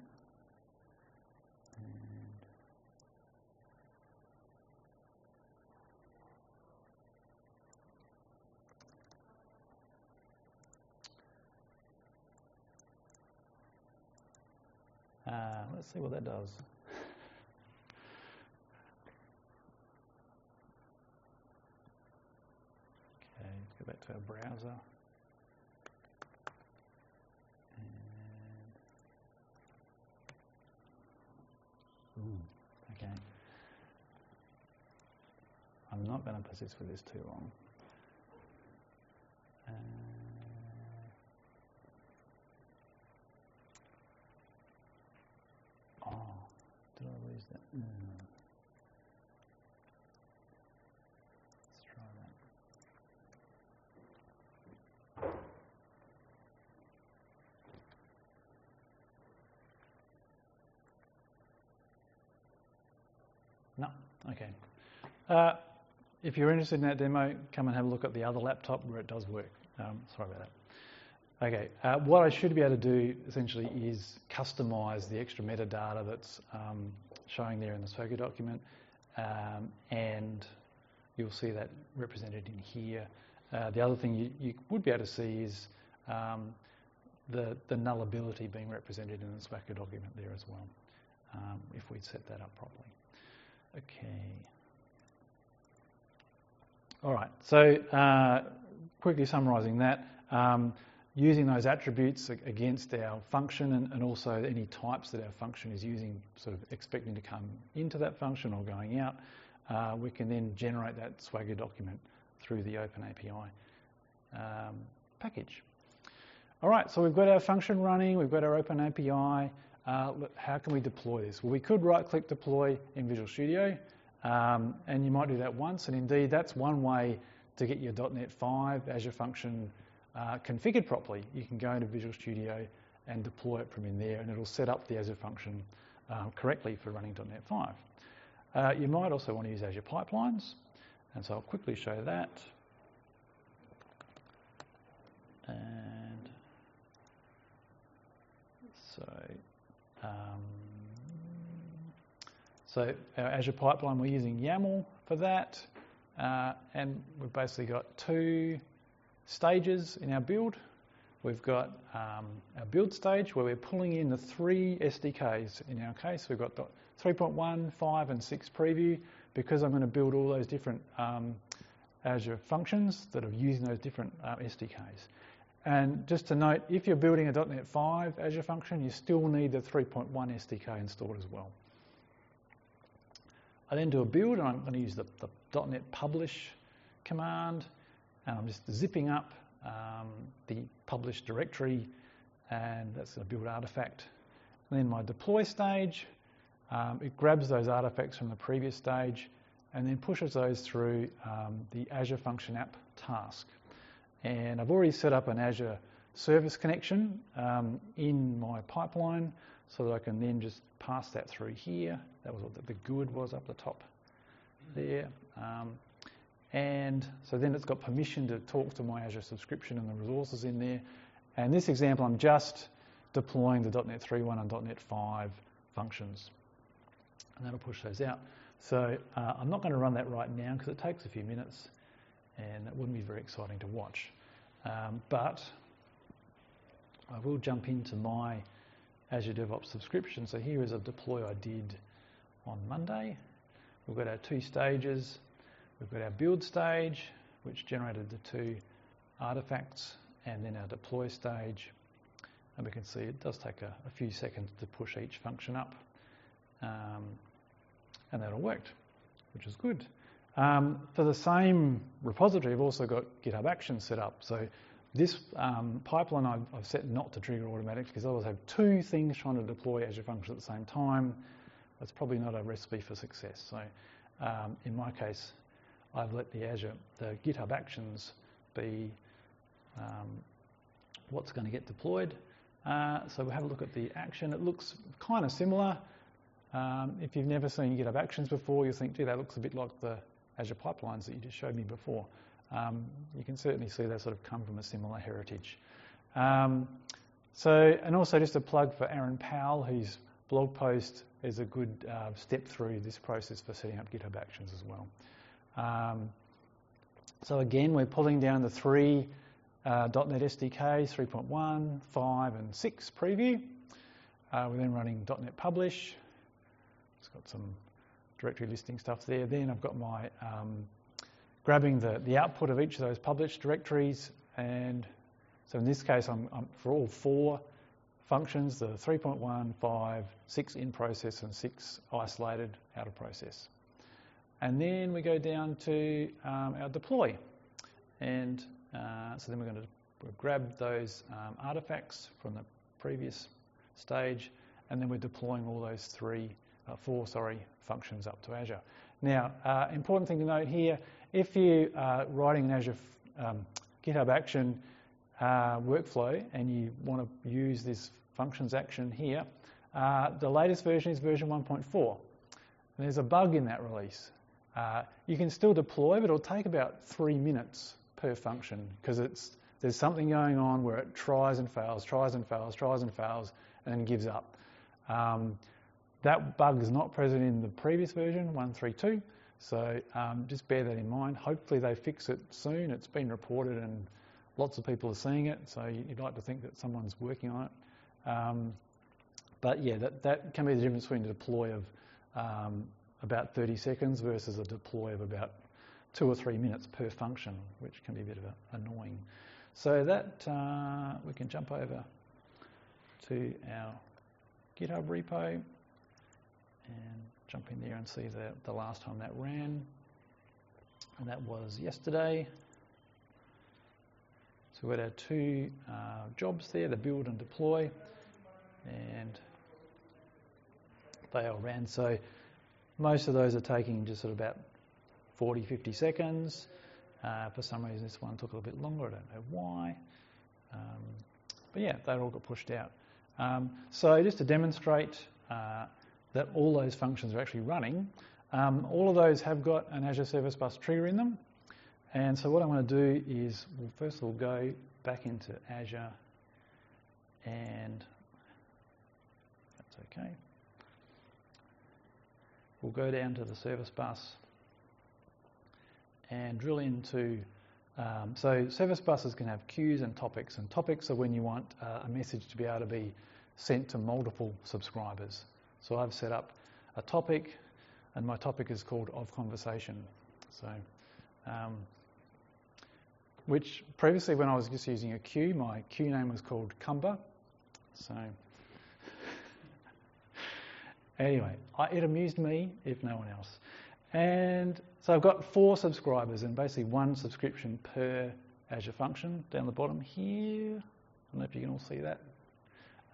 And uh, let's see what that does. Okay, let's go Ooh, okay. I'm not going to persist with this too long oh, did I lose that? No. Let's try that. No, okay. Uh, if you're interested in that demo, come and have a look at the other laptop where it does work. Um, sorry about that. Okay, uh, what I should be able to do essentially is customize the extra metadata that's um, showing there in the Swagger document, um, and you'll see that represented in here. Uh, the other thing you, you, would be able to see is um, the, the nullability being represented in the Swagger document there as well, um, if we'd set that up properly. Okay. All right, so uh, quickly summarising that, um, using those attributes against our function and, and, also any types that our function is using, sort of expecting to come into that function or going out, uh, we can then generate that Swagger document through the OpenAPI um, package. All right, so we've got our function running, we've got our OpenAPI. Uh, how can we deploy this? Well, we could right-click deploy in Visual Studio, um, and you might do that once, and indeed that's one way to get your .NET 5 Azure function uh, configured properly. You can go into Visual Studio and deploy it from in there, and it'll set up the Azure function uh, correctly for running .NET 5. Uh, you might also want to use Azure Pipelines, and so I'll quickly show that. And so, um, so our Azure Pipeline, we're using YAML for that, uh, and we've basically got two stages in our build. We've got um, our build stage where we're pulling in the three SDKs in our case. We've got the 3.1, 5 and 6 preview because I'm going to build all those different um, Azure functions that are using those different uh, SDKs. And just to note, if you're building a .NET 5 Azure function, you still need the 3.1 SDK installed as well. I then do a build and I'm going to use the, the .NET publish command and I'm just zipping up um, the published directory and that's a build artifact. And then my deploy stage, um, it grabs those artifacts from the previous stage and then pushes those through um, the Azure Function App task. And I've already set up an Azure service connection um, in my pipeline so that I can then just pass that through here. That was what the GUID was up the top there. Um, and so then it's got permission to talk to my Azure subscription and the resources in there. And this example, I'm just deploying the .NET 3.1 and .NET 5 functions. And that'll push those out. So uh, I'm not going to run that right now because it takes a few minutes and it wouldn't be very exciting to watch. Um, but I will jump into my Azure DevOps subscription. So here is a deploy I did on Monday. We've got our two stages. We've got our build stage, which generated the two artifacts, and then our deploy stage. And we can see it does take a, a few seconds to push each function up. Um, and that all worked, which is good. Um, for the same repository, I've also got GitHub Actions set up. So this um, pipeline I've, I've, set not to trigger automatically because otherwise I always have two things trying to deploy Azure Functions at the same time. That's probably not a recipe for success. So um, in my case, I've let the Azure, the GitHub Actions be um, what's going to get deployed. Uh, so we'll have a look at the action. It looks kind of similar. Um, if you've never seen GitHub Actions before, you'll think, gee, that looks a bit like the Azure pipelines that you just showed me before. Um, you can certainly see they sort of come from a similar heritage. Um, so, and also just a plug for Aaron Powell, whose blog post is a good uh, step through this process for setting up GitHub Actions as well. Um, so again, we're pulling down the three uh, .NET SDKs, 3.1, 5 and 6 preview. Uh, we're then running .NET Publish. It's got some directory listing stuff there. Then I've got my um, grabbing the, the output of each of those published directories. And so in this case, I'm, I'm for all four functions, the 3.1, 5, 6 in process and 6 isolated out of process. And then we go down to um, our deploy. And uh, so then we're going to grab those um, artifacts from the previous stage, and then we're deploying all those three, uh, four, sorry, functions up to Azure. Now, uh, important thing to note here, if you are writing an Azure um, GitHub Action uh, workflow and you want to use this functions action here, uh, the latest version is version 1.4. And there's a bug in that release. Uh, you can still deploy, but it'll take about three minutes per function because there's something going on where it tries and fails, tries and fails, tries and fails, and then gives up. Um, that bug is not present in the previous version, 132. So um, just bear that in mind. Hopefully they fix it soon. It's been reported and lots of people are seeing it. So you'd like to think that someone's working on it. Um, but yeah, that, that can be the difference between a deploy of um, about 30 seconds versus a deploy of about two or three minutes per function, which can be a bit of a, annoying. So that uh, we can jump over to our GitHub repo and jump in there and see the, the last time that ran. And that was yesterday. So we had our two uh, jobs there, the build and deploy, and they all ran. So most of those are taking just sort of about 40, 50 seconds. Uh, for some reason, this one took a little bit longer. I don't know why. Um, but yeah, they all got pushed out. Um, so just to demonstrate, uh, that all those functions are actually running. Um, all of those have got an Azure Service Bus trigger in them. And so what I'm going to do is, well, first of all, go back into Azure and that's okay. We'll go down to the service bus and drill into um, so service buses can have queues and topics, and topics are when you want uh, a message to be able to be sent to multiple subscribers. So I've set up a topic, and my topic is called of conversation. So, um, which previously, when I was just using a queue, my queue name was called Cumber. So, anyway, I, it amused me, if no one else. And so I've got four subscribers and basically one subscription per Azure function down the bottom here. I don't know if you can all see that.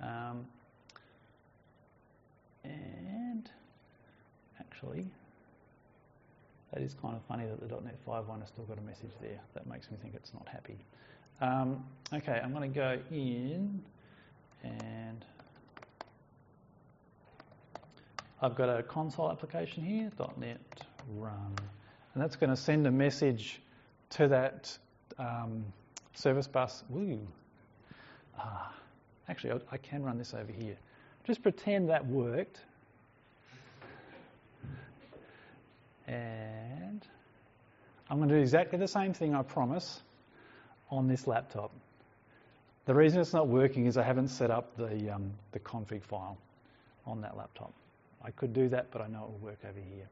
Um, and actually, that is kind of funny that the .NET 5.1 has still got a message there. That makes me think it's not happy. Um, okay, I'm going to go in and I've got a console application here, .NET Run, and that's going to send a message to that um, service bus. Woo. Ah, actually, I, I can run this over here. Just pretend that worked. And I'm going to do exactly the same thing, I promise, on this laptop. The reason it's not working is I haven't set up the, um, the config file on that laptop. I could do that, but I know it will work over here.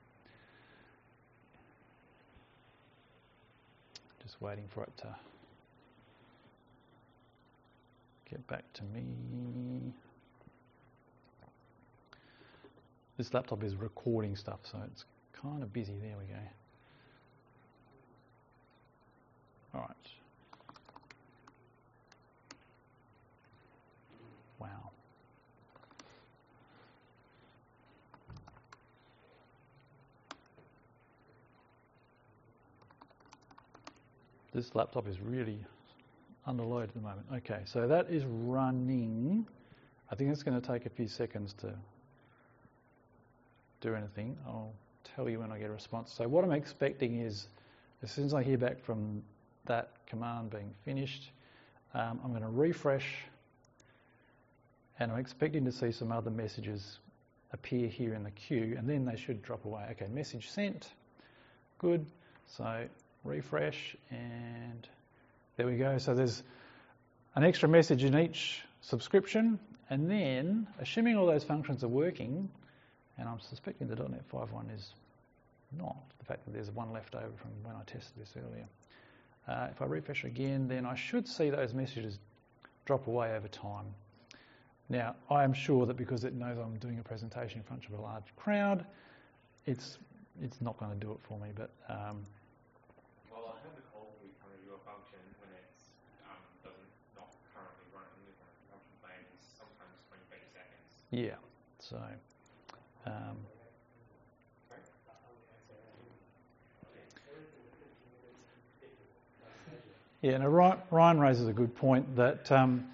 Just waiting for it to get back to me. This laptop is recording stuff, so it's kind of busy. There we go. All right. Wow. This laptop is really under load at the moment. Okay, so that is running. I think it's going to take a few seconds to do anything. I'll tell you when I get a response. So what I'm expecting is, as soon as I hear back from that command being finished, um, I'm going to refresh and I'm expecting to see some other messages appear here in the queue and then they should drop away. Okay, message sent, good. So refresh and there we go. So there's an extra message in each subscription and then, assuming all those functions are working, and I'm suspecting the .NET 5.1 is not, the fact that there's one left over from when I tested this earlier. Uh, if I refresh again, then I should see those messages drop away over time. Now, I am sure that because it knows I'm doing a presentation in front of a large crowd, it's it's not going to do it for me. But um, Well, I have call we kind of do function when it's um, doesn't not currently running. The function plan is sometimes 20, 30 seconds. yeah, so um, yeah. Now Ryan, raises a good point that um,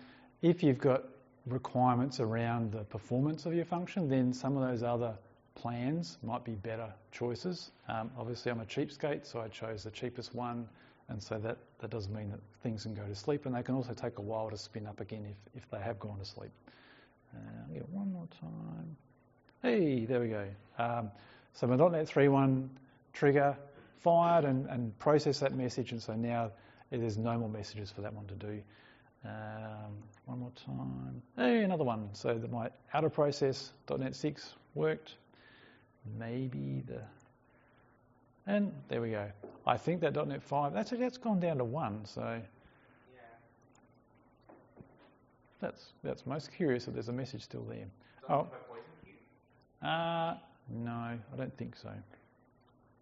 if you've got requirements around the performance of your function, then some of those other plans might be better choices. Um, obviously, I'm a cheapskate, so I chose the cheapest one, and so that, that does mean that things can go to sleep, and they can also take a while to spin up again if, if they have gone to sleep. Uh, I'll get one more time. Hey, there we go. Um, so my .NET 3.1 trigger fired and, and processed that message, and so now there's no more messages for that one to do. Um, one more time. Hey, another one. So that my out-of-process .NET 6 worked. Maybe the and there we go. I think that .NET 5 that's that's gone down to one. So that's that's most curious that there's a message still there. Oh. have a poison queue. Uh, no, I don't think so.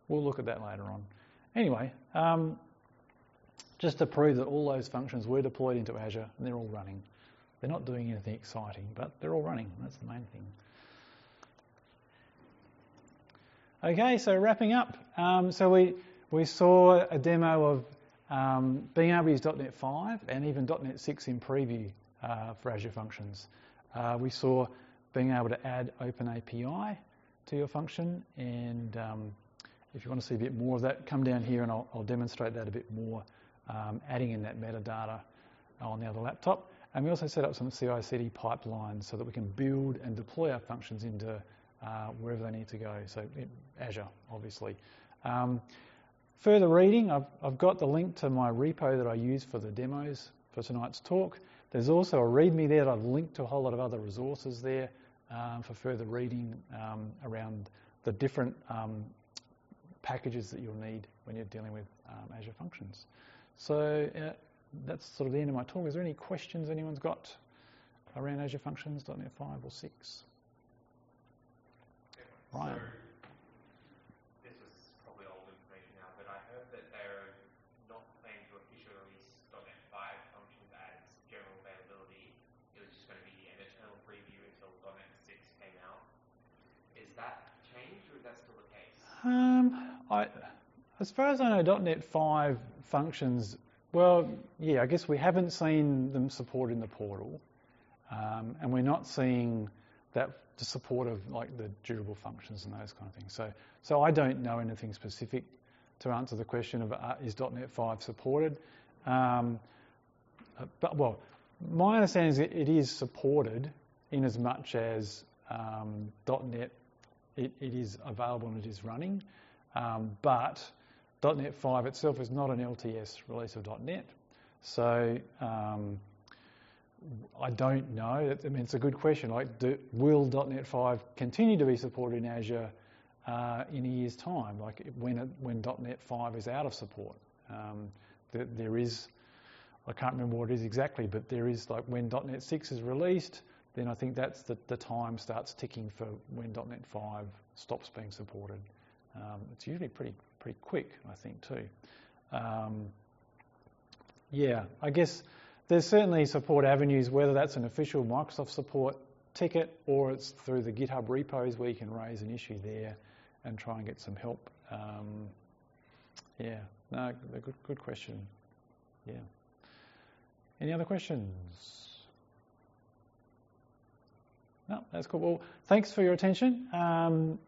We'll look at that later on. Anyway, um, just to prove that all those functions were deployed into Azure and they're all running. They're not doing anything exciting, but they're all running. That's the main thing. Okay, so wrapping up. Um, so we, we saw a demo of um, being able to use .NET 5 and even .NET 6 in preview uh, for Azure Functions. Uh, we saw being able to add Open API to your function. And um, if you want to see a bit more of that, come down here and I'll, I'll demonstrate that a bit more, um, adding in that metadata on the other laptop. And we also set up some CI/CD pipelines so that we can build and deploy our functions into uh, wherever they need to go. So Azure, obviously. Um, further reading, I've, I've got the link to my repo that I use for the demos for tonight's talk. There's also a README there that I've linked to a whole lot of other resources there um, for further reading um, around the different um, packages that you'll need when you're dealing with um, Azure Functions. So uh, that's sort of the end of my talk. Is there any questions anyone's got around Azure Functions, .NET 5 or 6? Ryan. So, this was probably old information now, but I heard that they're not planning to officially release .NET 5 functions as general availability. It was just going to be an eternal preview until .NET 6 came out. Is that changed, or is that still the case? Um, I, as far as I know, .NET 5 functions, well, yeah, I guess we haven't seen them support in the portal, um, and we're not seeing that the support of like the durable functions and those kind of things. So, so I don't know anything specific to answer the question of uh, is .NET 5 supported. Um, but well, my understanding is it is supported in as much as um, .NET it, it is available and it is running, um, but .NET 5 itself is not an LTS release of .NET. So um, I don't know. I mean, it's a good question. Like, do, will .NET 5 continue to be supported in Azure uh, in a year's time? Like when it, when .NET 5 is out of support, um, there, there is. I can't remember what it is exactly, but there is like when .NET 6 is released, then I think that's the, the time starts ticking for when .NET 5 stops being supported. Um, it's usually pretty pretty quick, I think too. Um, yeah, I guess there's certainly support avenues, whether that's an official Microsoft support ticket or it's through the GitHub repos where you can raise an issue there and try and get some help. Um, yeah, no, good, good question. Yeah. Any other questions? No, that's cool. Well, thanks for your attention. Um,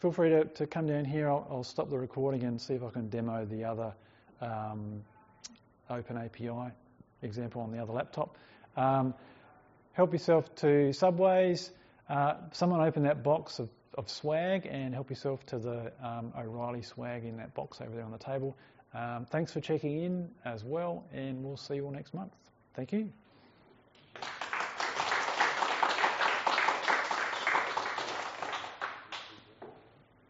feel free to, to, come down here. I'll, I'll, stop the recording and see if I can demo the other um, Open API example on the other laptop. Um, help yourself to Subways. Uh, someone open that box of, of, swag and help yourself to the um, O'Reilly swag in that box over there on the table. Um, thanks for checking in as well, and we'll see you all next month. Thank you.